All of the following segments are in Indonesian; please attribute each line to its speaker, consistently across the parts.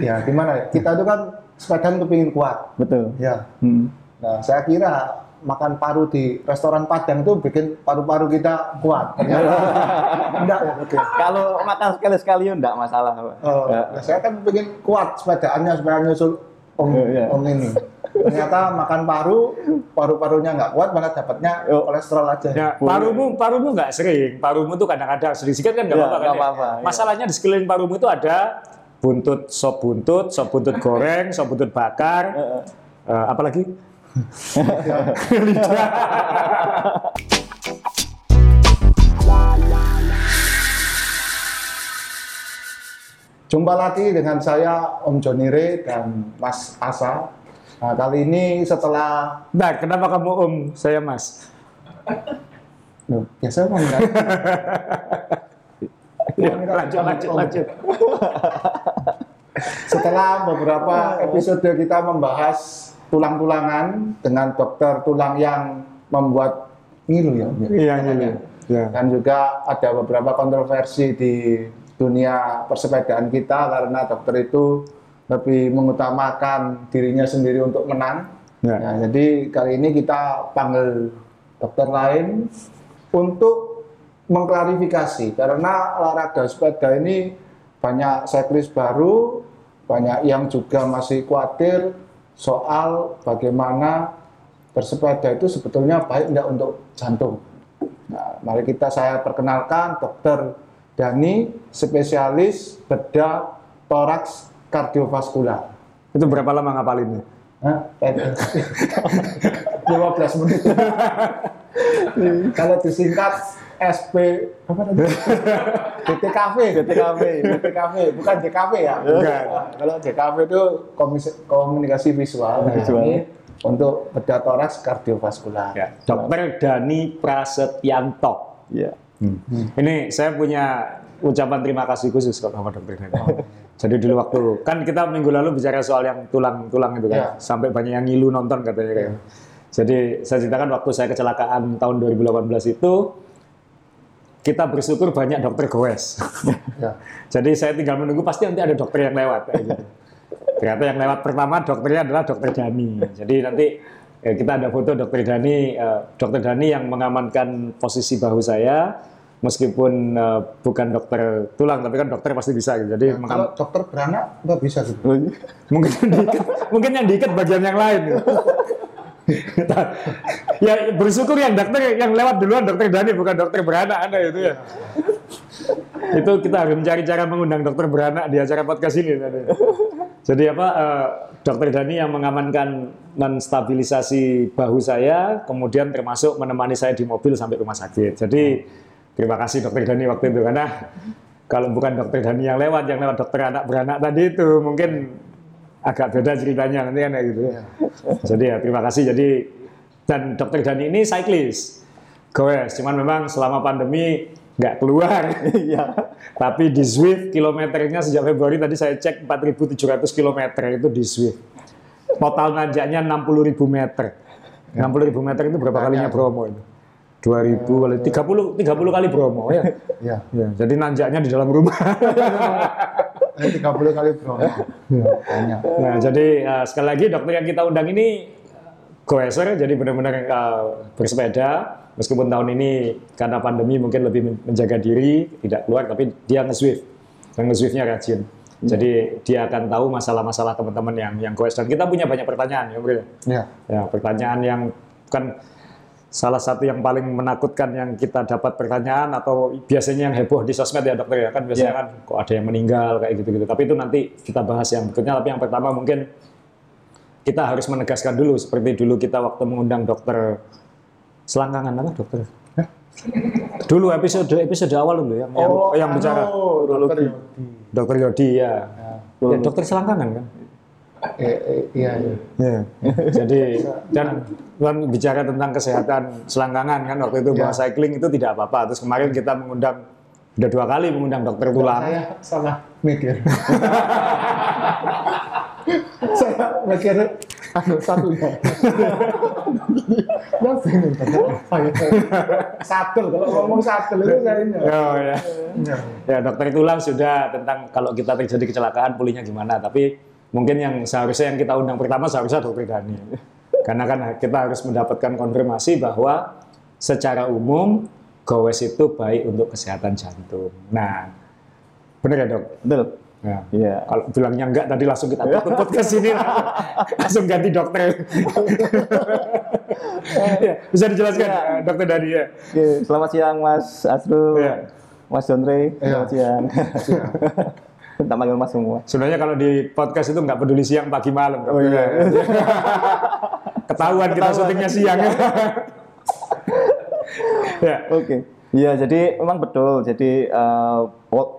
Speaker 1: ya gimana ya? Kita itu kan sepeda kepingin kuat.
Speaker 2: Betul.
Speaker 1: Ya.
Speaker 2: Hmm.
Speaker 1: Nah, saya kira makan paru di restoran Padang itu bikin paru-paru kita kuat. Enggak ya, oke.
Speaker 2: Kalau makan sekali-sekali enggak masalah.
Speaker 1: Oh,
Speaker 2: Ya.
Speaker 1: nah, saya kan bikin kuat sepedaannya supaya nyusul om,
Speaker 2: Iya.
Speaker 1: om ini. Ternyata makan paru, paru-parunya nggak kuat, malah dapatnya
Speaker 2: Oh.
Speaker 1: kolesterol aja.
Speaker 3: Ya, parumu parumu nggak sering. Parumu tuh kadang-kadang sedikit kan nggak
Speaker 2: Ya,
Speaker 3: apa-apa kan. ya?
Speaker 2: iya.
Speaker 3: Masalahnya di sekeliling parumu itu ada buntut sop buntut, sop buntut goreng, sop buntut bakar,
Speaker 2: Heeh.
Speaker 3: eh, apa lagi?
Speaker 1: Jumpa lagi dengan saya Om Joni Re dan Mas Asa. Nah, kali ini setelah
Speaker 3: Nah, kenapa kamu om? Saya mas.
Speaker 1: Loh, biasa kan enggak?
Speaker 3: Ya, lanjut, lanjut, lanjut.
Speaker 1: Setelah beberapa episode kita membahas tulang-tulangan dengan dokter tulang yang membuat ngilu ya.
Speaker 3: Iya, iya. Ya.
Speaker 1: Dan juga ada beberapa kontroversi di dunia persepedaan kita karena dokter itu lebih mengutamakan dirinya sendiri untuk menang.
Speaker 3: Ya.
Speaker 1: Nah, jadi kali ini kita panggil dokter lain untuk mengklarifikasi karena olahraga sepeda ini banyak cyclist baru, banyak yang juga masih khawatir soal bagaimana bersepeda itu sebetulnya baik enggak untuk jantung. Nah, mari kita saya perkenalkan Dokter Dani, spesialis bedah toraks kardiovaskular.
Speaker 3: Itu berapa lama ngapalinnya?
Speaker 1: Hah? 15 menit. Kalau disingkat SP apa tadi? DTKV.
Speaker 2: DTKV.
Speaker 1: DTKV, bukan JKV ya.
Speaker 3: Bukan.
Speaker 1: Nah, Kalau JKV itu komisi- komunikasi visual. Nah,
Speaker 2: Visual.
Speaker 1: ini untuk bedah toraks kardiovaskular.
Speaker 3: Ya. Dokter Dani Prasetyanto.
Speaker 2: Iya.
Speaker 3: Ini saya punya ucapan terima kasih khusus kok sama dokter Dani. Jadi dulu waktu kan kita minggu lalu bicara soal yang tulang-tulang itu kan,
Speaker 1: Ya.
Speaker 3: sampai banyak yang ngilu nonton katanya kayak. Jadi saya ceritakan waktu saya kecelakaan tahun 2018 itu kita bersyukur banyak dokter goes.
Speaker 1: Ya.
Speaker 3: Jadi saya tinggal menunggu pasti nanti ada dokter yang lewat kayak gitu. Ternyata yang lewat pertama dokternya adalah dokter Dani. Jadi nanti eh, kita ada foto dokter Dani, eh, dokter Dani yang mengamankan posisi bahu saya, meskipun eh, bukan dokter tulang tapi kan dokter pasti bisa gitu. Jadi
Speaker 1: Kalau
Speaker 3: mengam-
Speaker 1: dokter beranak nggak bisa gitu.
Speaker 3: mungkin yang diikat, mungkin yang diikat bagian yang lain. gitu. ya bersyukur yang dokter yang lewat duluan dokter Dani bukan dokter beranak anda itu ya. itu kita harus mencari cara mengundang dokter beranak di acara podcast ini. Jadi apa eh, dokter Dani yang mengamankan menstabilisasi bahu saya, kemudian termasuk menemani saya di mobil sampai rumah sakit. Jadi terima kasih dokter Dani waktu itu karena kalau bukan dokter Dani yang lewat, yang lewat dokter anak beranak tadi itu mungkin agak beda ceritanya nanti kan gitu. ya. Jadi ya terima kasih. Jadi dan dokter Dani ini cyclist, goes. Cuman memang selama pandemi nggak keluar.
Speaker 2: Iya.
Speaker 3: Tapi di Zwift kilometernya sejak Februari tadi saya cek 4.700 km itu di Zwift. Total nanjaknya 60.000 meter. 60.000 meter itu berapa kalinya Bromo itu? 2000 kali 30 30 kali Bromo ya.
Speaker 1: Ya.
Speaker 3: ya. Jadi nanjaknya di dalam rumah.
Speaker 1: Ini 30 kali bro. Banyak.
Speaker 3: Nah, jadi eh, sekali lagi dokter yang kita undang ini goeser, jadi benar-benar eh, bersepeda. Meskipun tahun ini karena pandemi mungkin lebih men- menjaga diri, tidak keluar, tapi dia nge-swift. Dan nge-swiftnya rajin. Jadi dia akan tahu masalah-masalah teman-teman yang yang goes. Dan kita punya banyak pertanyaan, ya Bro.
Speaker 1: Ya.
Speaker 3: Ya, pertanyaan yang kan salah satu yang paling menakutkan yang kita dapat pertanyaan atau biasanya yang heboh di sosmed ya dokter ya kan biasanya
Speaker 2: Ya.
Speaker 3: kan kok ada yang meninggal kayak gitu-gitu. Tapi itu nanti kita bahas yang berikutnya. Tapi yang pertama mungkin kita harus menegaskan dulu seperti dulu kita waktu mengundang dokter selangkangan apa dokter? Hah? Dulu episode episode awal dulu ya, yang, yang bicara
Speaker 1: anu, dokter Yodi.
Speaker 3: dokter Yodi ya. Ya, dokter selangkangan kan.
Speaker 1: Eh, eh, iya, iya.
Speaker 3: Ya. Jadi dan kan bicara tentang kesehatan selangkangan kan waktu itu bahwa
Speaker 1: Ya.
Speaker 3: cycling itu tidak apa-apa. Terus kemarin kita mengundang udah dua kali mengundang dokter tulang.
Speaker 1: Saya salah mikir. saya mikir anu satunya. Ya bingung apa ya? Sadel kalau ngomong sadel itu kayaknya.
Speaker 3: Oh ya. Ya dokter tulang sudah tentang kalau kita terjadi kecelakaan pulihnya gimana. Tapi mungkin yang seharusnya yang kita undang pertama seharusnya dokter Dani. Karena kan kita harus mendapatkan konfirmasi bahwa secara umum gowes itu baik untuk kesehatan jantung. Nah, benar ya dok?
Speaker 2: Betul.
Speaker 3: Nah,
Speaker 2: Iya.
Speaker 3: kalau bilangnya enggak tadi langsung kita tutup podcast ini langsung, langsung ganti dokter. ya, bisa dijelaskan
Speaker 2: Ya.
Speaker 3: eh, dokter Dani ya?
Speaker 2: Selamat siang Mas Asrul,
Speaker 3: Iya.
Speaker 2: Mas Dondre, selamat siang. Tak manggil Mas semua.
Speaker 3: Sebenarnya kalau di podcast itu nggak peduli siang, pagi, malam.
Speaker 2: Oh iya.
Speaker 3: Ketahuan kita syutingnya siang. ya.
Speaker 2: Oke. Iya, jadi memang betul. Jadi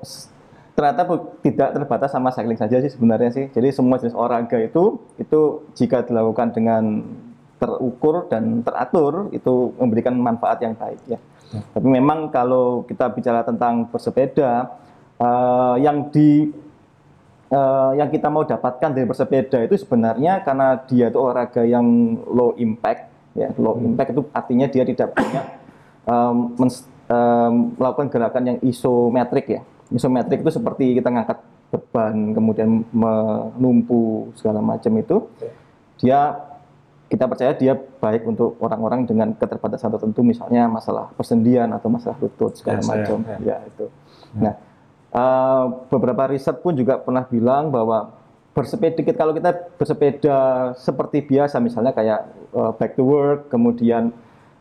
Speaker 2: s- ternyata tidak terbatas sama cycling saja sih sebenarnya sih. Jadi semua jenis olahraga itu itu jika dilakukan dengan terukur dan teratur itu memberikan manfaat yang baik ya. Tapi memang kalau kita bicara tentang bersepeda eh, yang di eh, yang kita mau dapatkan dari bersepeda itu sebenarnya karena dia itu olahraga yang low impact ya low impact itu artinya dia tidak punya em, melakukan gerakan yang isometrik ya. Isometrik itu seperti kita ngangkat beban kemudian menumpu segala macam itu. Dia kita percaya dia baik untuk orang-orang dengan keterbatasan tertentu misalnya masalah persendian atau masalah lutut segala
Speaker 3: Ya,
Speaker 2: macam.
Speaker 3: ya.
Speaker 2: ya itu. Nah eh, beberapa riset pun juga pernah bilang bahwa bersepeda kalau kita bersepeda seperti biasa misalnya kayak eh, back to work kemudian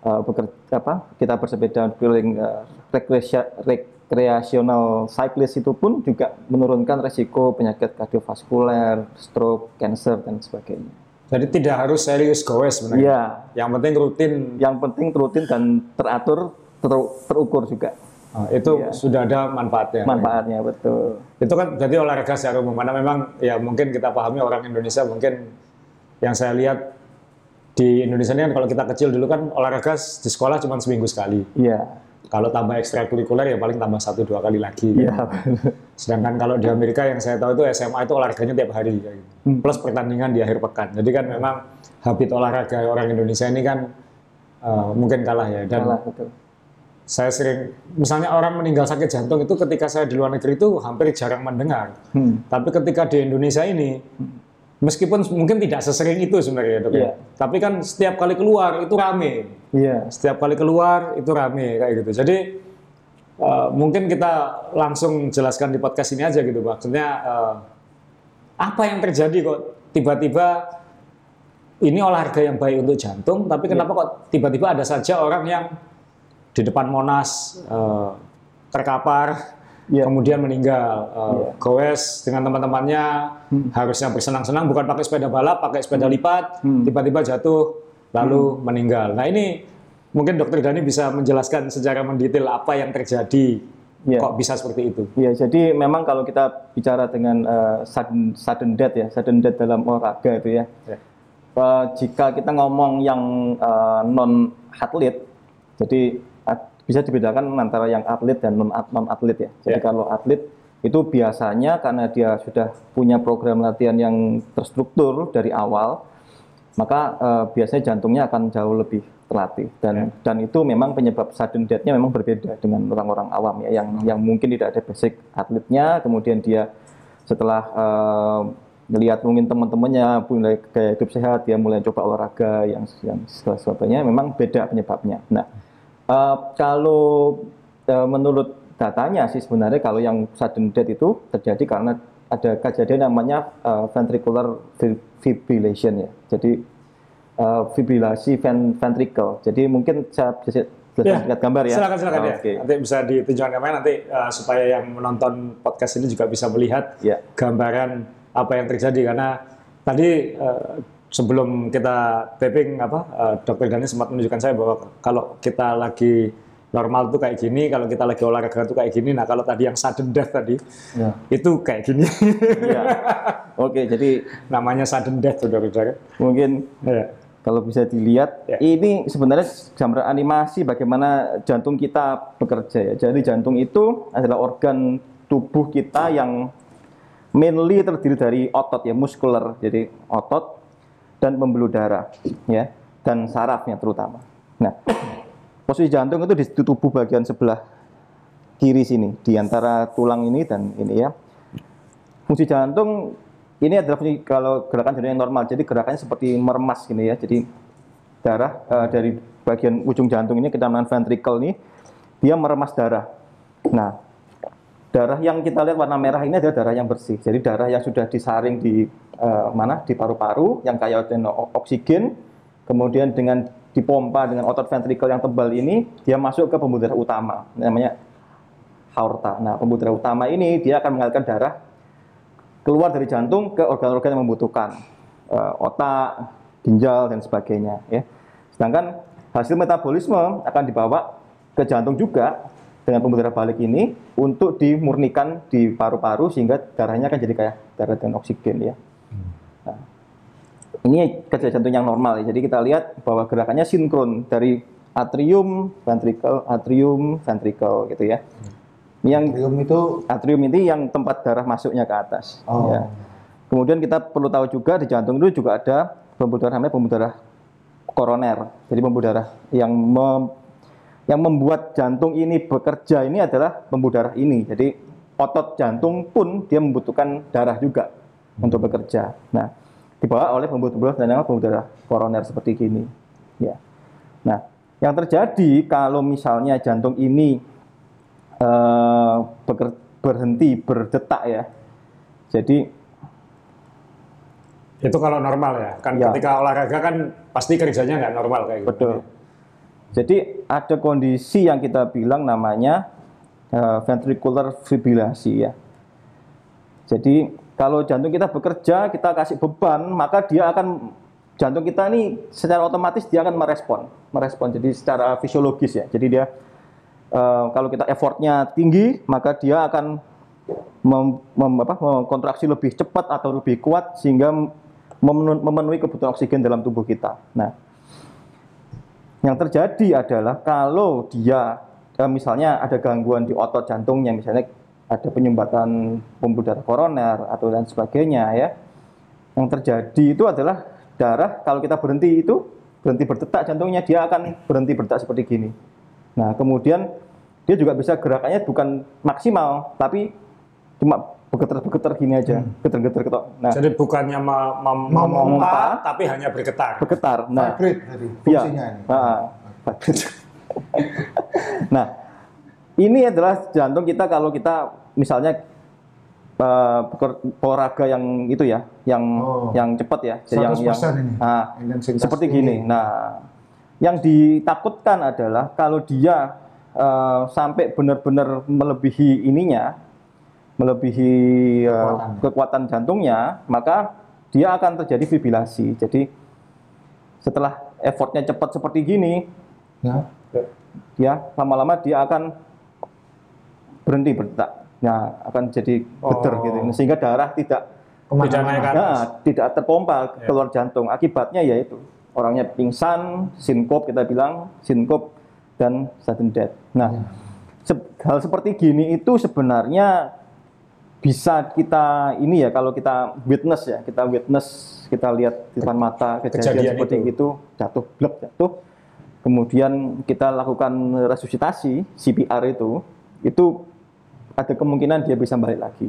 Speaker 2: eh, beker- apa kita bersepeda keliling eh, rekreasi- rekreasional cyclist itu pun juga menurunkan resiko penyakit kardiovaskuler, stroke, cancer dan sebagainya.
Speaker 3: Jadi tidak harus serius gowes sebenarnya.
Speaker 2: Iya,
Speaker 3: Yang penting rutin.
Speaker 2: yang penting rutin dan teratur, ter- terukur juga
Speaker 3: Nah, itu
Speaker 2: Iya.
Speaker 3: sudah ada manfaatnya.
Speaker 2: manfaatnya betul.
Speaker 3: Itu kan jadi olahraga secara umum. Karena memang ya mungkin kita pahami orang Indonesia mungkin yang saya lihat di Indonesia ini kan kalau kita kecil dulu kan olahraga di sekolah cuma seminggu sekali.
Speaker 2: Iya,
Speaker 3: Kalau tambah ekstrakurikuler ya paling tambah satu dua kali lagi.
Speaker 2: iya,
Speaker 3: Sedangkan kalau di Amerika yang saya tahu itu SMA itu olahraganya tiap hari gitu.
Speaker 2: Hmm.
Speaker 3: Plus pertandingan di akhir pekan. Jadi kan memang habit olahraga orang Indonesia ini kan eh, mungkin kalah ya. Dan
Speaker 2: salah betul.
Speaker 3: Saya sering misalnya orang meninggal sakit jantung itu ketika saya di luar negeri itu hampir jarang mendengar.
Speaker 2: Hmm.
Speaker 3: Tapi ketika di Indonesia ini meskipun mungkin tidak sesering itu sebenarnya dok ya.
Speaker 2: Iya.
Speaker 3: Tapi kan setiap kali keluar itu rame.
Speaker 2: Iya,
Speaker 3: Setiap kali keluar itu rame kayak gitu. Jadi eh, mungkin kita langsung jelaskan di podcast ini aja gitu maksudnya eh, apa yang terjadi kok tiba-tiba ini olahraga yang baik untuk jantung tapi kenapa kok tiba-tiba ada saja orang yang di depan Monas eh, terkapar
Speaker 2: Iya.
Speaker 3: kemudian meninggal Eh,
Speaker 2: Iya.
Speaker 3: goes dengan teman-temannya harusnya bersenang-senang bukan pakai sepeda balap pakai sepeda lipat
Speaker 2: Hmm.
Speaker 3: tiba-tiba jatuh lalu meninggal nah ini mungkin dokter Dani bisa menjelaskan secara mendetail apa yang terjadi
Speaker 2: Iya.
Speaker 3: kok bisa seperti itu
Speaker 2: Iya, jadi memang kalau kita bicara dengan eh, sudden, sudden death ya, sudden death dalam olahraga itu ya.
Speaker 3: Ya.
Speaker 2: Eh, jika kita ngomong yang non atlet, jadi bisa dibedakan antara yang atlet dan non atlet ya. Jadi
Speaker 3: Ya.
Speaker 2: kalau atlet itu biasanya karena dia sudah punya program latihan yang terstruktur dari awal, maka eh, biasanya jantungnya akan jauh lebih terlatih dan dan itu memang penyebab sudden death-nya memang berbeda dengan orang-orang awam ya yang yang mungkin tidak ada basic atletnya kemudian dia setelah eh, melihat mungkin teman-temannya mulai gaya hidup sehat dia mulai coba olahraga yang yang sesuatunya memang beda penyebabnya. Nah eh, kalau eh, menurut datanya sih sebenarnya kalau yang sudden death itu terjadi karena ada kejadian namanya eh, ventricular fib- fibrillation ya. Jadi eh, fibrilasi ven- ventricle. Jadi mungkin saya bisa
Speaker 3: Ya,
Speaker 2: lihat gambar ya.
Speaker 3: Silakan silakan ya.
Speaker 2: Oke.
Speaker 3: Nanti bisa ditunjukkan kamera nanti eh, supaya yang menonton podcast ini juga bisa melihat
Speaker 2: Ya.
Speaker 3: gambaran apa yang terjadi karena tadi eh, sebelum kita taping apa eh, Dokter Dani sempat menunjukkan saya bahwa kalau kita lagi normal tuh kayak gini, kalau kita lagi olahraga tuh kayak gini. Nah kalau tadi yang sudden death tadi
Speaker 2: Ya.
Speaker 3: itu kayak gini,
Speaker 2: Iya. Oke, jadi
Speaker 3: namanya sudden death saudara-saudara.
Speaker 2: mungkin
Speaker 3: Ya.
Speaker 2: kalau bisa dilihat
Speaker 3: Ya.
Speaker 2: ini sebenarnya gambar animasi bagaimana jantung kita bekerja ya. Jadi jantung itu adalah organ tubuh kita yang mainly terdiri dari otot ya, muskular. Jadi otot dan pembuluh darah ya. dan sarafnya terutama. Nah, posisi jantung itu di tubuh bagian sebelah kiri sini, di antara tulang ini dan ini ya. Fungsi jantung ini adalah fungsi kalau gerakan jantung yang normal, jadi gerakannya seperti meremas gini ya. Jadi darah eh, dari bagian ujung jantung ini kita ventricle ini dia meremas darah. Nah, darah yang kita lihat warna merah ini adalah darah yang bersih. Jadi darah yang sudah disaring di eh, mana? Di paru-paru yang kaya oksigen, kemudian dengan dipompa dengan otot ventricle yang tebal ini, dia masuk ke pembuluh darah utama, namanya aorta. Nah, pembuluh darah utama ini dia akan mengalirkan darah keluar dari jantung ke organ-organ yang membutuhkan Eh, otak, ginjal dan sebagainya ya. Sedangkan hasil metabolisme akan dibawa ke jantung juga dengan pembuluh darah balik ini untuk dimurnikan di paru-paru sehingga darahnya akan jadi kayak darah dengan oksigen ya. Nah, ini kerja jantung yang normal ya. Jadi kita lihat bahwa gerakannya sinkron dari atrium, ventricle, atrium, ventricle gitu ya. Yang
Speaker 1: Atrium itu
Speaker 2: atrium ini yang tempat darah masuknya ke atas.
Speaker 1: Oh.
Speaker 2: ya. Kemudian kita perlu tahu juga di jantung itu juga ada pembuluh darah namanya pembuluh darah koroner. Jadi pembuluh darah yang mem- yang membuat jantung ini bekerja ini adalah pembuluh darah ini. Jadi otot jantung pun dia membutuhkan darah juga untuk bekerja. Nah, dibawa oleh pembuluh-pembuluh dan namanya pembuluh darah koroner seperti gini. Ya. Nah, yang terjadi kalau misalnya jantung ini eh, beker- berhenti berdetak ya. Jadi
Speaker 3: Itu kalau normal ya. Kan
Speaker 2: Ya.
Speaker 3: ketika olahraga kan pasti kerjanya nggak normal kayak gitu.
Speaker 2: betul. Jadi ada kondisi yang kita bilang namanya eh, ventricular fibrilasi ya. Jadi kalau jantung kita bekerja, kita kasih beban, maka dia akan jantung kita ini secara otomatis dia akan merespon, merespon. Jadi secara fisiologis ya. Jadi dia eh, kalau kita effortnya tinggi, maka dia akan mem- mem- mengkontraksi lebih cepat atau lebih kuat sehingga memenu- memenuhi kebutuhan oksigen dalam tubuh kita. Nah, yang terjadi adalah kalau dia eh, misalnya ada gangguan di otot jantungnya, misalnya ada penyumbatan pembuluh darah koroner atau dan sebagainya ya. Yang terjadi itu adalah darah kalau kita berhenti itu berhenti berdetak jantungnya dia akan berhenti berdetak seperti gini. Nah, kemudian dia juga bisa gerakannya bukan maksimal tapi cuma bergetar-bergetar gini aja, getar-getar ketok. Nah,
Speaker 3: Jadi bukannya
Speaker 1: Memompa.
Speaker 3: memompa, tapi hanya bergetar.
Speaker 2: bergetar. Nah,
Speaker 1: vibrate tadi
Speaker 2: Iya.
Speaker 1: fungsinya ini.
Speaker 2: Ah, nah, ini adalah jantung kita kalau kita misalnya eh, beker- olahraga yang itu ya, yang
Speaker 1: Oh.
Speaker 2: yang cepat ya, Jadi yang yang
Speaker 1: 100% ini.
Speaker 2: ah,
Speaker 1: Intensitas
Speaker 2: seperti gini. Nah, yang ditakutkan adalah kalau dia eh, sampai benar-benar melebihi ininya, melebihi eh,
Speaker 1: Kekuatan.
Speaker 2: kekuatan jantungnya, maka dia akan terjadi fibrilasi. Jadi setelah effortnya cepat seperti gini,
Speaker 1: Ya.
Speaker 2: ya lama-lama dia akan berhenti berdetak. Nah, akan jadi getar
Speaker 3: Oh.
Speaker 2: gitu, sehingga darah tidak
Speaker 3: Tidak.
Speaker 2: Nah, tidak terpompa keluar jantung. Akibatnya yaitu orangnya pingsan, sinkop kita bilang, sinkop dan sudden death. Nah, se- hal seperti gini itu sebenarnya bisa kita ini ya kalau kita witness ya, kita witness, kita lihat di depan mata kejadian,
Speaker 3: Kejadian
Speaker 2: seperti
Speaker 3: itu.
Speaker 2: itu jatuh blek jatuh. Kemudian kita lakukan resusitasi CPR itu, itu ada kemungkinan dia bisa balik lagi.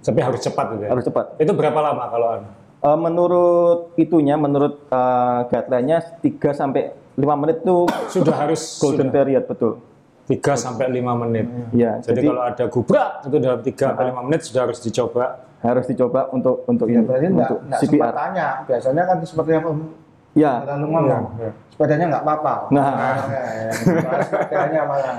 Speaker 3: Tapi harus cepat gitu ya.
Speaker 2: Harus cepat.
Speaker 3: Itu berapa lama kalau?
Speaker 2: Eh, menurut itunya, menurut eh, guideline-nya 3 sampai 5 menit itu
Speaker 3: Sudah harus
Speaker 2: golden period betul.
Speaker 3: 3 sampai 5 menit.
Speaker 2: Ya,
Speaker 3: Jadi,
Speaker 2: jadi,
Speaker 3: kalau ada gubrak itu dalam 3 sampai 5 menit sudah harus dicoba.
Speaker 2: harus dicoba untuk untuk
Speaker 1: Ya,
Speaker 2: ini,
Speaker 1: berarti enggak,
Speaker 2: untuk
Speaker 1: enggak
Speaker 2: CPR.
Speaker 1: tanya. Biasanya kan seperti yang
Speaker 2: Ya,
Speaker 1: lalu ngomong.
Speaker 3: Iya, iya.
Speaker 1: Sepedanya nggak apa-apa.
Speaker 2: Nah.
Speaker 1: ya, ya. sepedanya malah.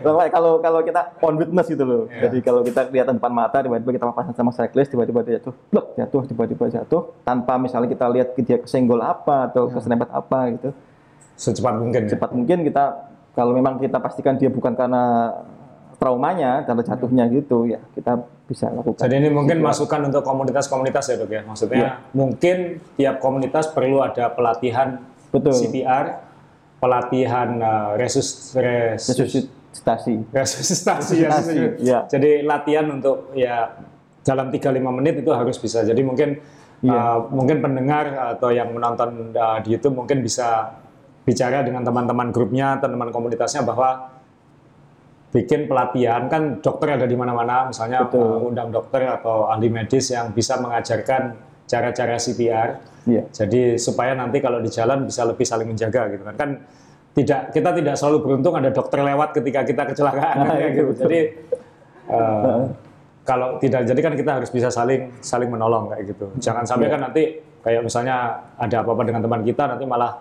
Speaker 2: Kalau kalau kita on witness gitu loh.
Speaker 3: Ya.
Speaker 2: Jadi kalau kita kelihatan depan mata tiba-tiba kita papasan sama cyclist tiba-tiba dia jatuh, blok jatuh, tiba-tiba jatuh tanpa misalnya kita lihat dia kesenggol apa atau
Speaker 3: Ya.
Speaker 2: keserempet apa gitu.
Speaker 3: Secepat mungkin ya.
Speaker 2: Cepat mungkin kita kalau memang kita pastikan dia bukan karena traumanya, karena jatuhnya gitu ya, kita bisa lakukan.
Speaker 3: Jadi ini mungkin
Speaker 2: CPR.
Speaker 3: masukan untuk komunitas-komunitas ya dok ya. Maksudnya
Speaker 2: Iya.
Speaker 3: mungkin tiap komunitas perlu ada pelatihan
Speaker 2: Betul.
Speaker 3: CPR, pelatihan uh, resus, resus,
Speaker 2: resusitasi.
Speaker 3: resusitasi ya.
Speaker 2: Resusitasi, ya.
Speaker 3: Jadi latihan untuk ya dalam 3-5 menit itu harus bisa. Jadi mungkin
Speaker 2: Iya.
Speaker 3: Uh, mungkin pendengar atau yang menonton uh, di YouTube mungkin bisa bicara dengan teman-teman grupnya, teman-teman komunitasnya bahwa bikin pelatihan kan dokter ada di mana-mana, misalnya
Speaker 2: Betul.
Speaker 3: undang dokter atau ahli medis yang bisa mengajarkan cara-cara CPR.
Speaker 2: Iya.
Speaker 3: Jadi supaya nanti kalau di jalan bisa lebih saling menjaga gitu kan. Kan tidak kita tidak selalu beruntung ada dokter lewat ketika kita kecelakaan
Speaker 2: Nah,
Speaker 3: kayak
Speaker 2: itu
Speaker 3: gitu.
Speaker 2: betul.
Speaker 3: Jadi uh, kalau tidak jadi kan kita harus bisa saling saling menolong kayak gitu. Jangan sampai
Speaker 2: Iya.
Speaker 3: kan nanti kayak misalnya ada apa-apa dengan teman kita nanti malah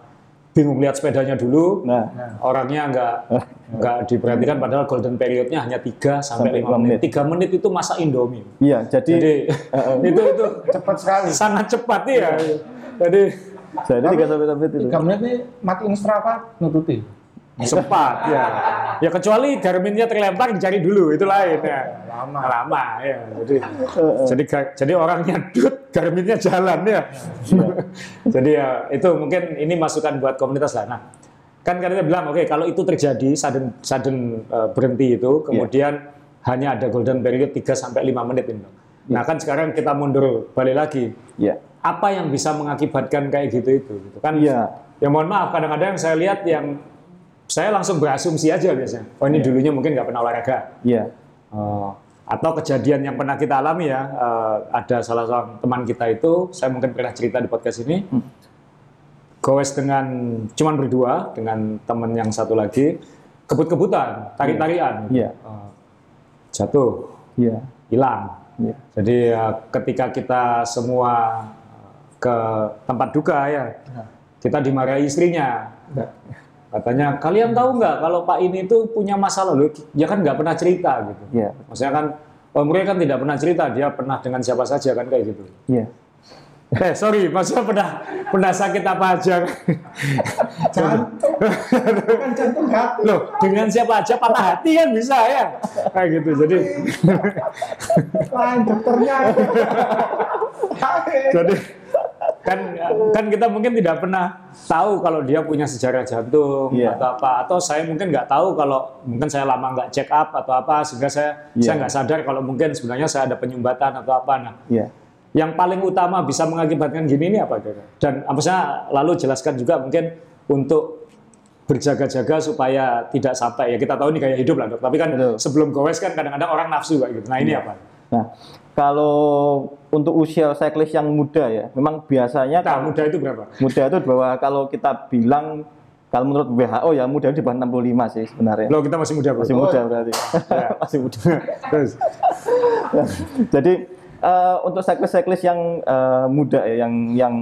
Speaker 3: bingung lihat sepedanya dulu.
Speaker 2: Nah,
Speaker 3: Orangnya nggak nggak diperhatikan padahal golden periodnya hanya 3 sampai
Speaker 2: Sampai
Speaker 3: 5
Speaker 2: lima
Speaker 3: menit.
Speaker 2: menit.
Speaker 3: 3 menit itu masa Indomie.
Speaker 2: iya, jadi
Speaker 3: Jadi itu itu
Speaker 1: Cepat sekali.
Speaker 3: sangat cepat ya. Jadi
Speaker 2: jadi tiga sampai enam menit itu.
Speaker 1: Tiga menit ini matiin Strava nututi.
Speaker 3: Sempat ya. Ya kecuali Garminnya terlempar dicari dulu itu lain ya.
Speaker 1: Lama.
Speaker 3: Lama ya. Jadi jadi ga- jadi orangnya dut, Garminnya jalan ya. jadi ya itu mungkin ini masukan buat komunitas lah. Nah, kan kita bilang oke kalau itu terjadi sudden sudden uh, berhenti itu kemudian hanya ada golden period 3 sampai 5 menit ini. Nah, kan sekarang kita mundur balik lagi.
Speaker 2: Iya.
Speaker 3: Apa yang bisa mengakibatkan kayak gitu itu gitu kan?
Speaker 2: Iya.
Speaker 3: Ya mohon maaf kadang-kadang saya lihat yang saya langsung berasumsi aja biasanya. Oh ini dulunya mungkin nggak pernah olahraga.
Speaker 2: Iya.
Speaker 3: Eh, atau kejadian yang pernah kita alami ya, eh, ada salah seorang teman kita itu, saya mungkin pernah cerita di podcast ini, goes dengan cuman berdua dengan teman yang satu lagi, kebut-kebutan, tarik-tarian,
Speaker 2: Iya.
Speaker 3: Eh, jatuh,
Speaker 2: Iya.
Speaker 3: hilang.
Speaker 2: Iya.
Speaker 3: Jadi eh, ketika kita semua eh, ke tempat duka ya, kita dimarahi istrinya. Katanya, kalian tahu nggak kalau Pak ini tuh punya masalah loh, ya kan nggak pernah cerita gitu.
Speaker 2: Iya.
Speaker 3: Maksudnya kan, oh mereka kan tidak pernah cerita, dia pernah dengan siapa saja kan kayak gitu.
Speaker 2: Iya.
Speaker 3: Eh sorry, maksudnya pernah pernah sakit apa aja?
Speaker 1: Jantung. Bukan jantung hati.
Speaker 3: Loh, dengan siapa aja patah hati kan bisa ya? Kayak gitu. Jadi
Speaker 1: Lain dokternya.
Speaker 3: jadi kan kan kita mungkin tidak pernah tahu kalau dia punya sejarah jantung
Speaker 2: Iya.
Speaker 3: atau apa atau saya mungkin nggak tahu kalau mungkin saya lama nggak check up atau apa sehingga saya
Speaker 2: Iya.
Speaker 3: saya nggak sadar kalau mungkin sebenarnya saya ada penyumbatan atau apa nah
Speaker 2: Iya.
Speaker 3: yang paling utama bisa mengakibatkan gini ini apa dan apa saya lalu jelaskan juga mungkin untuk berjaga-jaga supaya tidak sampai ya kita tahu ini gaya hidup lah dok tapi kan
Speaker 2: Betul.
Speaker 3: sebelum goes kan kadang-kadang orang nafsu kayak gitu nah ini apa
Speaker 2: Nah, kalau untuk usia cyclist yang muda ya, memang biasanya
Speaker 3: nah muda itu berapa
Speaker 2: muda itu bahwa kalau kita bilang kalau menurut WHO ya muda itu di bawah 65 sih sebenarnya.
Speaker 3: lo kita masih muda bro
Speaker 2: Masih muda berarti. Masih muda.
Speaker 3: terus
Speaker 2: Jadi eh, untuk cyclist-cyclist yang eh, muda ya, yang yang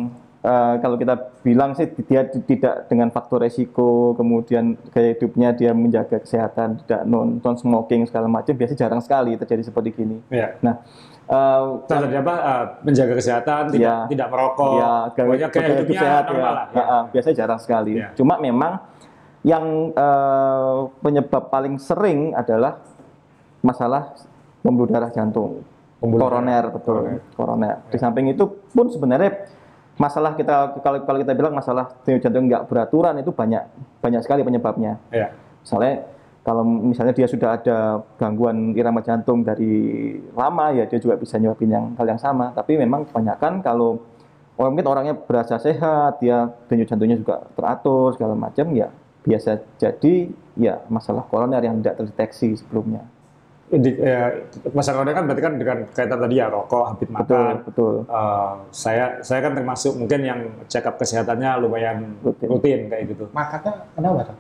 Speaker 2: eh, kalau kita bilang sih dia di- tidak dengan faktor resiko, kemudian gaya hidupnya dia menjaga kesehatan, tidak non non smoking segala macam, biasanya jarang sekali terjadi seperti gini.
Speaker 3: ya
Speaker 2: Nah,
Speaker 3: Nah, tadi apa eh, menjaga kesehatan tidak
Speaker 2: Ya.
Speaker 3: tidak merokok
Speaker 2: ya
Speaker 3: pokoknya gaya
Speaker 2: hidup
Speaker 3: hidupnya
Speaker 2: sehat
Speaker 3: normal
Speaker 2: ya.
Speaker 3: lah ya.
Speaker 2: Ah, biasanya jarang sekali.
Speaker 3: Ya.
Speaker 2: Cuma memang yang eh, penyebab paling sering adalah masalah pembuluh darah jantung,
Speaker 3: Pembuluh
Speaker 2: koroner betul, koroner. Di samping itu pun sebenarnya masalah kita kalau kalau kita bilang masalah jantung nggak beraturan itu banyak banyak sekali penyebabnya.
Speaker 3: ya
Speaker 2: Misalnya kalau misalnya dia sudah ada gangguan irama jantung dari lama ya dia juga bisa nyebabin yang hal yang sama. Tapi memang kebanyakan kalau orang mungkin orangnya berasa sehat, dia denyut jantungnya juga teratur segala macam ya biasa jadi ya masalah koroner yang tidak terdeteksi sebelumnya.
Speaker 3: Indi- ya, masalah koroner kan berarti kan dengan kaitan tadi ya rokok habit
Speaker 2: Betul,
Speaker 3: makan
Speaker 2: betul.
Speaker 3: Eh, saya saya kan termasuk mungkin yang check up kesehatannya lumayan
Speaker 2: Rutin.
Speaker 3: rutin, kayak gitu
Speaker 1: Makannya kenapa?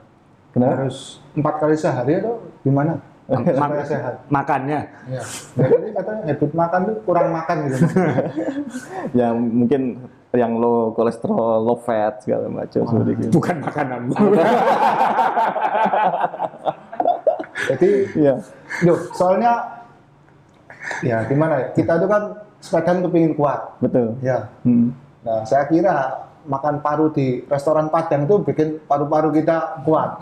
Speaker 2: Kenapa?
Speaker 1: Harus empat kali sehari atau gimana? Supaya
Speaker 3: Ma-
Speaker 1: sehat.
Speaker 3: makannya
Speaker 1: Ya. Jadi katanya habit makan tuh kurang makan gitu.
Speaker 2: Ya mungkin yang low kolesterol, low fat segala macam seperti itu.
Speaker 3: bukan makanan
Speaker 1: Jadi,
Speaker 2: Iya.
Speaker 1: loh, soalnya ya gimana ya? Kita tuh kan sepedaan kepingin kuat.
Speaker 2: Betul.
Speaker 1: Ya.
Speaker 2: Hmm.
Speaker 1: Nah, saya kira makan paru di restoran Padang itu bikin paru-paru kita kuat.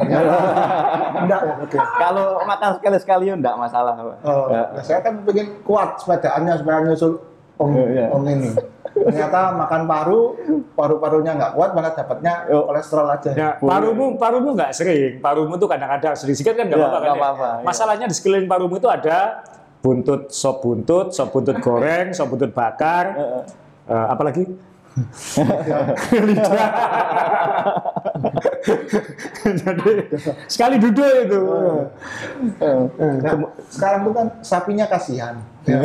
Speaker 1: Enggak ya, oke.
Speaker 2: Kalau makan sekali-sekali ya enggak masalah.
Speaker 1: Oh,
Speaker 2: Ya.
Speaker 1: nah, saya kan pengen kuat sepedaannya supaya nyusul om,
Speaker 2: Iya, iya.
Speaker 1: om ini. Ternyata makan paru, paru-parunya nggak kuat, malah dapatnya kolesterol aja.
Speaker 3: ya parumu parumu nggak sering parumu tuh kadang-kadang sedikit kan nggak
Speaker 2: Ya,
Speaker 3: apa-apa kan ya?
Speaker 2: iya.
Speaker 3: masalahnya di sekeliling parumu itu ada buntut sop buntut sop buntut goreng sop buntut bakar Eh, apalagi lidah. Jadi sekali duduk itu.
Speaker 1: Nah, sekarang itu kan sapinya kasihan. Ya.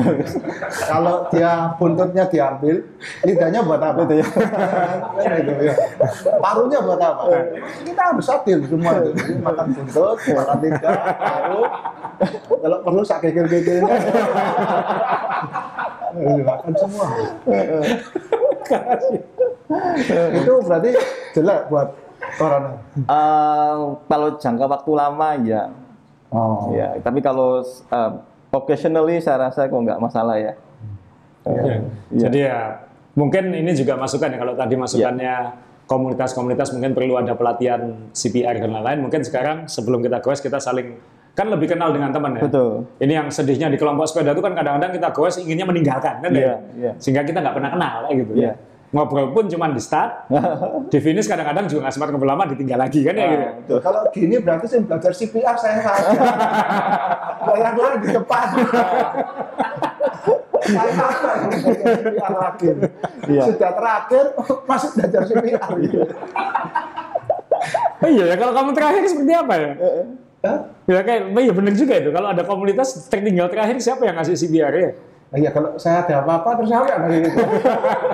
Speaker 1: Kalau dia buntutnya diambil, lidahnya buat apa? Kan gitu, ya. Parunya buat apa? Kita harus adil semua itu. Makan buntut, makan lidah, paru. Kalau perlu sak kekil-kekilnya. Makan semua. itu berarti jelek buat corona.
Speaker 2: Eh, kalau jangka waktu lama ya,
Speaker 1: Oh.
Speaker 2: ya. Tapi kalau eh, occasionally saya rasa kok nggak masalah ya.
Speaker 3: Ya.
Speaker 2: Iya.
Speaker 3: Jadi ya mungkin ini juga masukan ya kalau tadi masukannya komunitas-komunitas mungkin perlu ada pelatihan CPR dan lain-lain. Mungkin sekarang sebelum kita goes kita saling kan lebih kenal dengan teman ya.
Speaker 2: Betul.
Speaker 3: Ini yang sedihnya di kelompok sepeda itu kan kadang-kadang kita goes inginnya meninggalkan kan
Speaker 2: Iya,
Speaker 3: ya.
Speaker 2: iya.
Speaker 3: Sehingga kita nggak pernah kenal kayak gitu
Speaker 2: Iya.
Speaker 3: ya. Ngobrol pun cuma di start, di finish kadang-kadang juga nggak sempat ngobrol lama ditinggal lagi kan ya gitu. ya.
Speaker 2: Betul.
Speaker 1: Kalau gini berarti saya belajar CPR saya saja. Banyak orang di depan. saya CPR lagi?
Speaker 2: Iya.
Speaker 1: Sudah terakhir masih belajar CPR.
Speaker 3: Iya ya kalau kamu terakhir seperti apa ya?
Speaker 1: Hah?
Speaker 3: Ya kayak, iya benar juga itu. Kalau ada komunitas tertinggal terakhir siapa yang ngasih CPR ya?
Speaker 1: Iya kalau saya ada apa-apa terus apa yang gitu.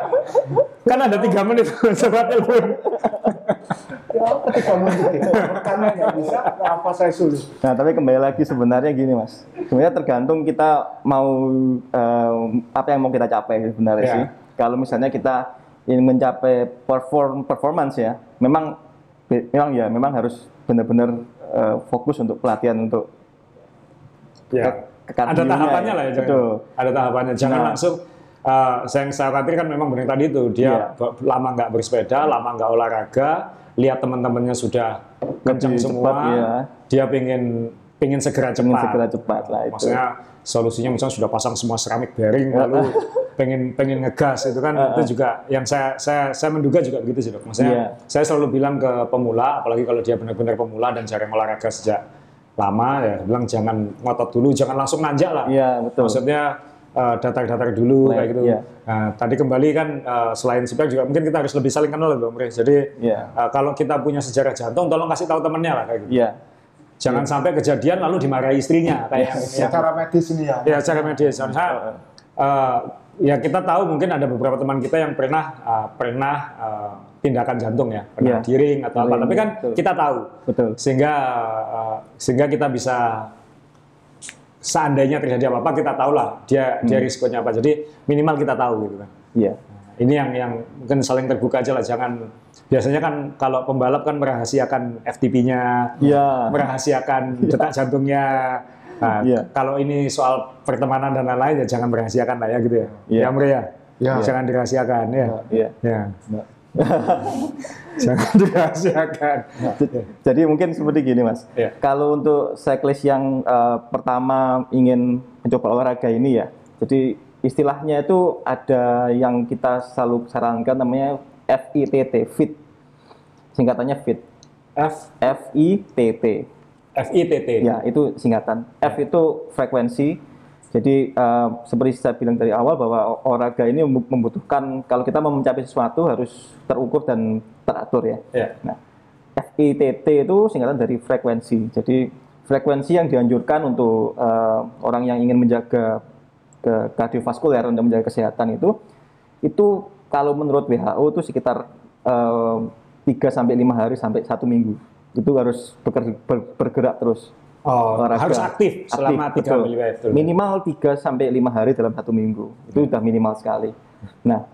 Speaker 3: Kan ada tiga menit coba telepon.
Speaker 1: Ya ketika menit itu karena nggak bisa apa saya sulit.
Speaker 2: Nah, tapi kembali lagi sebenarnya gini, Mas. Sebenarnya tergantung kita mau eh, apa yang mau kita capai sebenarnya
Speaker 3: Ya.
Speaker 2: sih. Kalau misalnya kita ingin mencapai perform performance ya, memang memang ya memang harus benar-benar eh, fokus untuk pelatihan untuk
Speaker 3: Ya.
Speaker 2: ke
Speaker 3: Ada
Speaker 2: kardionya
Speaker 3: tahapannya
Speaker 2: ya.
Speaker 3: lah ya, jangan.
Speaker 2: Betul.
Speaker 3: Ada tahapannya. Jangan
Speaker 2: Nah.
Speaker 3: langsung eh, saya yang saya khawatir kan memang benar tadi itu dia
Speaker 2: Iya.
Speaker 3: ba- lama nggak bersepeda, lama nggak olahraga, lihat teman-temannya sudah kencang semua,
Speaker 2: cepat, iya.
Speaker 3: dia pengen pengen segera cepat.
Speaker 2: Ingin segera cepat lah itu.
Speaker 3: Maksudnya solusinya misalnya sudah pasang semua keramik bearing lalu pengen pengen ngegas itu kan itu juga yang saya saya saya menduga juga begitu sih dok. Maksudnya
Speaker 2: Iya.
Speaker 3: saya selalu bilang ke pemula apalagi kalau dia benar-benar pemula dan jarang olahraga sejak lama ya bilang jangan ngotot dulu jangan langsung nanjak lah.
Speaker 2: Iya, betul.
Speaker 3: Maksudnya eh, datar-datar dulu
Speaker 2: Nah,
Speaker 3: kayak gitu.
Speaker 2: iya.
Speaker 3: Nah, tadi kembali kan eh, selain spek juga mungkin kita harus lebih saling kenal Mre. Jadi
Speaker 2: Iya.
Speaker 3: eh, kalau kita punya sejarah jantung tolong kasih tahu temennya lah kayak gitu.
Speaker 2: Iya.
Speaker 3: Jangan sampai kejadian lalu dimarahi istrinya kayak yang
Speaker 1: Secara medis ini ya.
Speaker 3: Ya secara medis. Karena eh, ya kita tahu mungkin ada beberapa teman kita yang pernah eh, pernah eh, tindakan jantung ya, pernah
Speaker 2: Iya.
Speaker 3: giring atau apa. Tapi kan
Speaker 2: betul.
Speaker 3: kita tahu
Speaker 2: Betul.
Speaker 3: sehingga eh, sehingga kita bisa seandainya terjadi apa-apa kita tahu lah dia dia risikonya apa. Jadi minimal kita tahu gitu kan.
Speaker 2: Iya.
Speaker 3: Ini yang yang mungkin saling terbuka aja lah. Jangan biasanya kan kalau pembalap kan merahasiakan FTP-nya,
Speaker 2: Iya.
Speaker 3: merahasiakan detak jantungnya. Nah,
Speaker 2: Iya.
Speaker 3: kalau ini soal pertemanan dan lain-lain ya jangan merahasiakan lah ya gitu ya.
Speaker 2: Iya.
Speaker 3: Ya, Mre, ya.
Speaker 1: Iya.
Speaker 3: Jangan dirahasiakan ya.
Speaker 2: Iya.
Speaker 3: Ya. jangan dirahasiakan.
Speaker 2: Jadi mungkin seperti gini mas.
Speaker 3: Iya.
Speaker 2: Kalau untuk cyclist yang eh, pertama ingin mencoba olahraga ini ya, jadi istilahnya itu ada yang kita selalu sarankan namanya FITT, FIT. Singkatannya FIT.
Speaker 3: F
Speaker 2: FITT.
Speaker 3: F I T T.
Speaker 2: Ya, itu singkatan. F itu frekuensi. Jadi eh, seperti saya bilang dari awal bahwa olahraga ini mem- membutuhkan kalau kita mau mencapai sesuatu harus terukur dan teratur ya.
Speaker 3: Ya.
Speaker 2: Nah, FITT itu singkatan dari frekuensi. Jadi frekuensi yang dianjurkan untuk eh, orang yang ingin menjaga ke kardiovaskuler untuk menjaga kesehatan itu itu kalau menurut WHO itu sekitar eh, 3 sampai 5 hari sampai satu minggu. Itu harus beker- ber- bergerak terus.
Speaker 3: Oh,
Speaker 2: olahraga.
Speaker 3: harus aktif selama
Speaker 2: Aktif,
Speaker 3: tiga
Speaker 2: betul.
Speaker 3: minggu. Betul.
Speaker 2: Minimal 3 sampai 5 hari dalam satu minggu. Itu sudah minimal sekali. Nah,